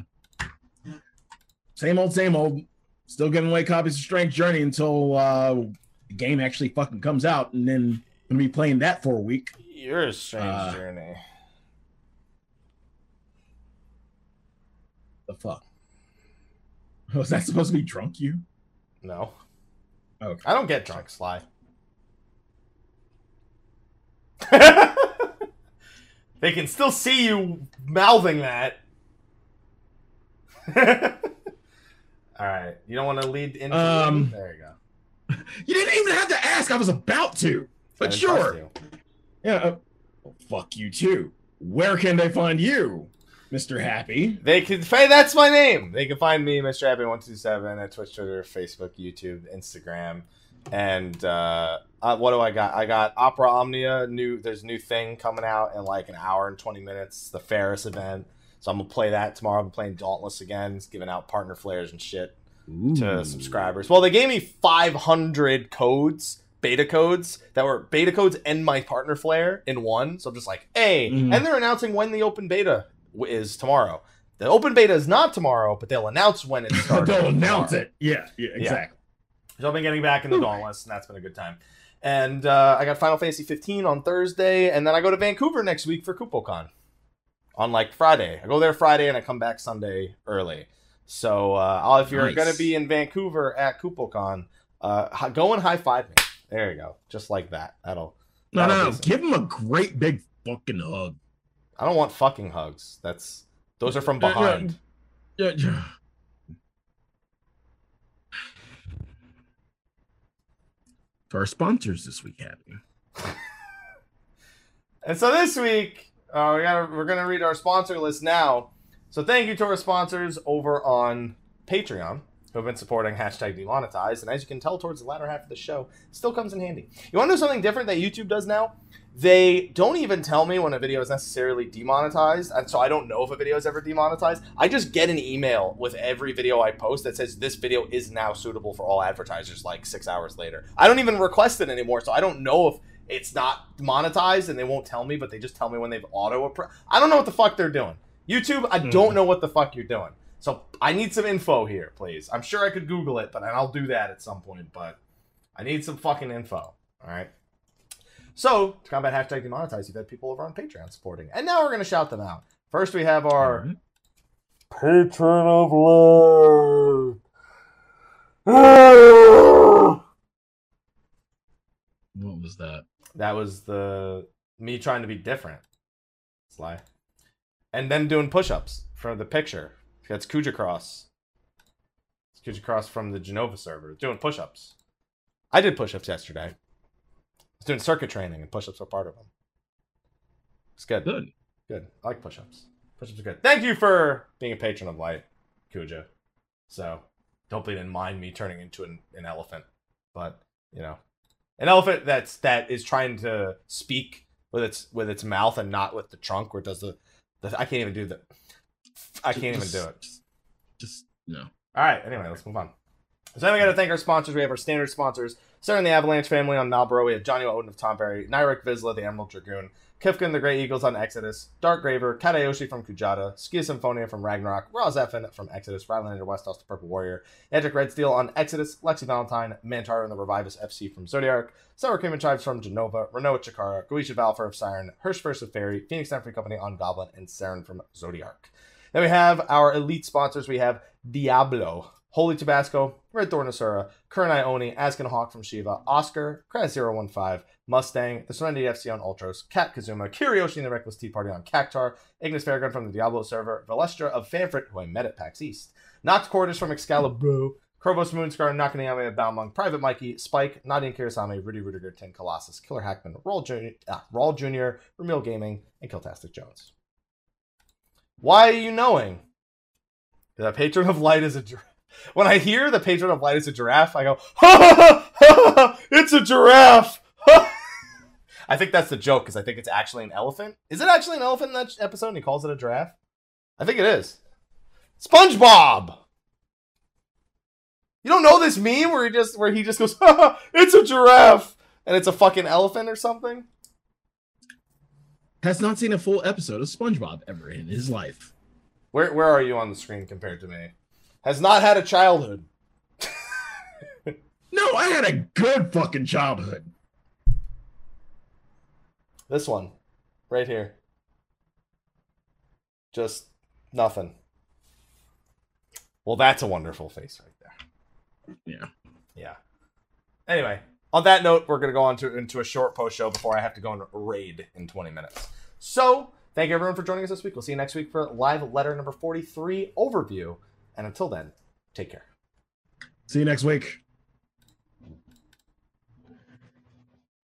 Same old, same old. Still giving away copies of Strange Journey until uh, the game actually fucking comes out, and then I'm gonna be playing that for a week. You're a Strange uh, Journey. The fuck? *laughs* Was that supposed to be drunk you? No. Okay. I don't get drunk, Sly. *laughs* they can still see you mouthing that. *laughs* All right. You don't want to lead into um, There you go. You didn't even have to ask. I was about to. But sure. Yeah. Uh, well, fuck you too. Where can they find you? Mr. Happy. They can find that's my name. They can find me, Mr. Happy one two seven at Twitch, Twitter, Facebook, YouTube, Instagram, and uh, uh, what do I got? I got Opera Omnia. New there's a new thing coming out in like an hour and twenty minutes. The Ferris event. So I'm gonna play that tomorrow. I'm playing Dauntless again. It's giving out partner flares and shit Ooh. to subscribers. Well, they gave me 500 codes beta codes that were beta codes and my partner flare in one. So I'm just like, hey, mm. and they're announcing when the open beta is tomorrow. The open beta is not tomorrow, but they'll announce when it *laughs* starts. they'll announce it. Yeah, yeah, exactly. Yeah. So I've been getting back in the Dauntless, and that's been a good time. And uh, I got Final Fantasy 15 on Thursday, and then I go to Vancouver next week for KupoCon on like Friday. I go there Friday, and I come back Sunday early. So uh, if you're nice. going to be in Vancouver at KupoCon, uh, go and high five me. There you go, just like that. That'll. No, no, no. Give him a great big fucking hug. I don't want fucking hugs. That's those are from behind. Yeah, yeah. yeah. For our sponsors this week, Happy. *laughs* and so this week, uh, we got we're gonna read our sponsor list now. So thank you to our sponsors over on Patreon who have been supporting hashtag demonetized. And as you can tell towards the latter half of the show, still comes in handy. You want to know something different that YouTube does now? They don't even tell me when a video is necessarily demonetized, and so I don't know if a video is ever demonetized. I just get an email with every video I post that says this video is now suitable for all advertisers like six hours later. I don't even request it anymore, so I don't know if it's not monetized and they won't tell me, but they just tell me when they've auto. I don't know what the fuck they're doing. YouTube, I Hmm. don't know what the fuck you're doing. So I need some info here, please. I'm sure I could Google it, but and I'll do that at some point. But I need some fucking info. All right. So to combat hashtag demonetize, you've had people over on Patreon supporting, and now we're gonna shout them out. First, we have our Alright. patron of love. What was that? That was the me trying to be different. Sly. And then doing push-ups for the picture. That's Kuja Cross. It's Kuja Cross from the Jenova server doing push-ups. I did push-ups yesterday. I was doing circuit training and push-ups are part of them. It's good. Good. Good. I like push-ups. Push-ups are good. Thank you for being a patron of light, Kuja. So, hopefully you didn't mind me turning into an, an elephant. But, you know, an elephant that's that is trying to speak with its with its mouth and not with the trunk or does the, the I can't even do the I can't even do it. Just, just no. All right. Anyway, let's move on. So then we got to thank our sponsors. We have our standard sponsors, starting the Avalanche family on Malboro. We have Johnny Odin of Tomberry, Nyrek Vizla, the Emerald Dragoon, Kifkin, the Grey Eagles on Exodus, Dark Graver, Katayoshi from Kujata, Skia Symphonia from Ragnarok, Raw from Exodus, Rylander Westos, the Purple Warrior, Edric Red Steel on Exodus, Lexi Valentine, Mantara and the Revivus FC from Zodiark, Sour Cream and Chives from Jenova, Renault Chikara, Goisha Valfer of Siren, Hirsch First of Faerie, Phoenix Free Company on Goblin, and Saren from Zodiark. Then we have our elite sponsors. We have Diablo, Holy Tabasco, Red Thorn Asura, Current Ioni, Askin Hawk from Shiva, Oscar, Kraz015, Mustang, the Serenity FC on Ultros, Kat Kazuma, Kiryoshi and the Reckless Tea Party on Cactuar, Ignis Fairgun from the Diablo server, Valestra of Famfrit, who I met at PAX East, Noct Cordis from Excalibur, Krovos Moonscar, Nakaniame of Balmung, Private Mikey, Spike, Nadine Kirasame, Rudy Rudiger, Tin Colossus, Killer Hackman, Rawl Jr., ah, Rawl Jr., Ramil Gaming, and Kiltastic Jones. Why are you knowing? The patron of light is a. When I hear the patron of light is a giraffe, I go, ha ha ha, ha, ha it's a giraffe. I think that's the joke because I think it's actually an elephant. Is it actually an elephant in that episode and he calls it a giraffe? I think it is. SpongeBob! You don't know this meme where he just where he just goes, ha, ha, it's a giraffe, and it's a fucking elephant or something? Has not seen a full episode of SpongeBob ever in his life. Where where are you on the screen compared to me? Has not had a childhood. No, I had a good fucking childhood. This one, right here. Just nothing. Well, that's a wonderful face right there. Yeah. Yeah. Anyway, on that note, we're gonna go on to into a short post show before I have to go and raid in 20 minutes. So, thank you everyone for joining us this week. We'll see you next week for live letter number 43 overview. And until then, take care. See you next week.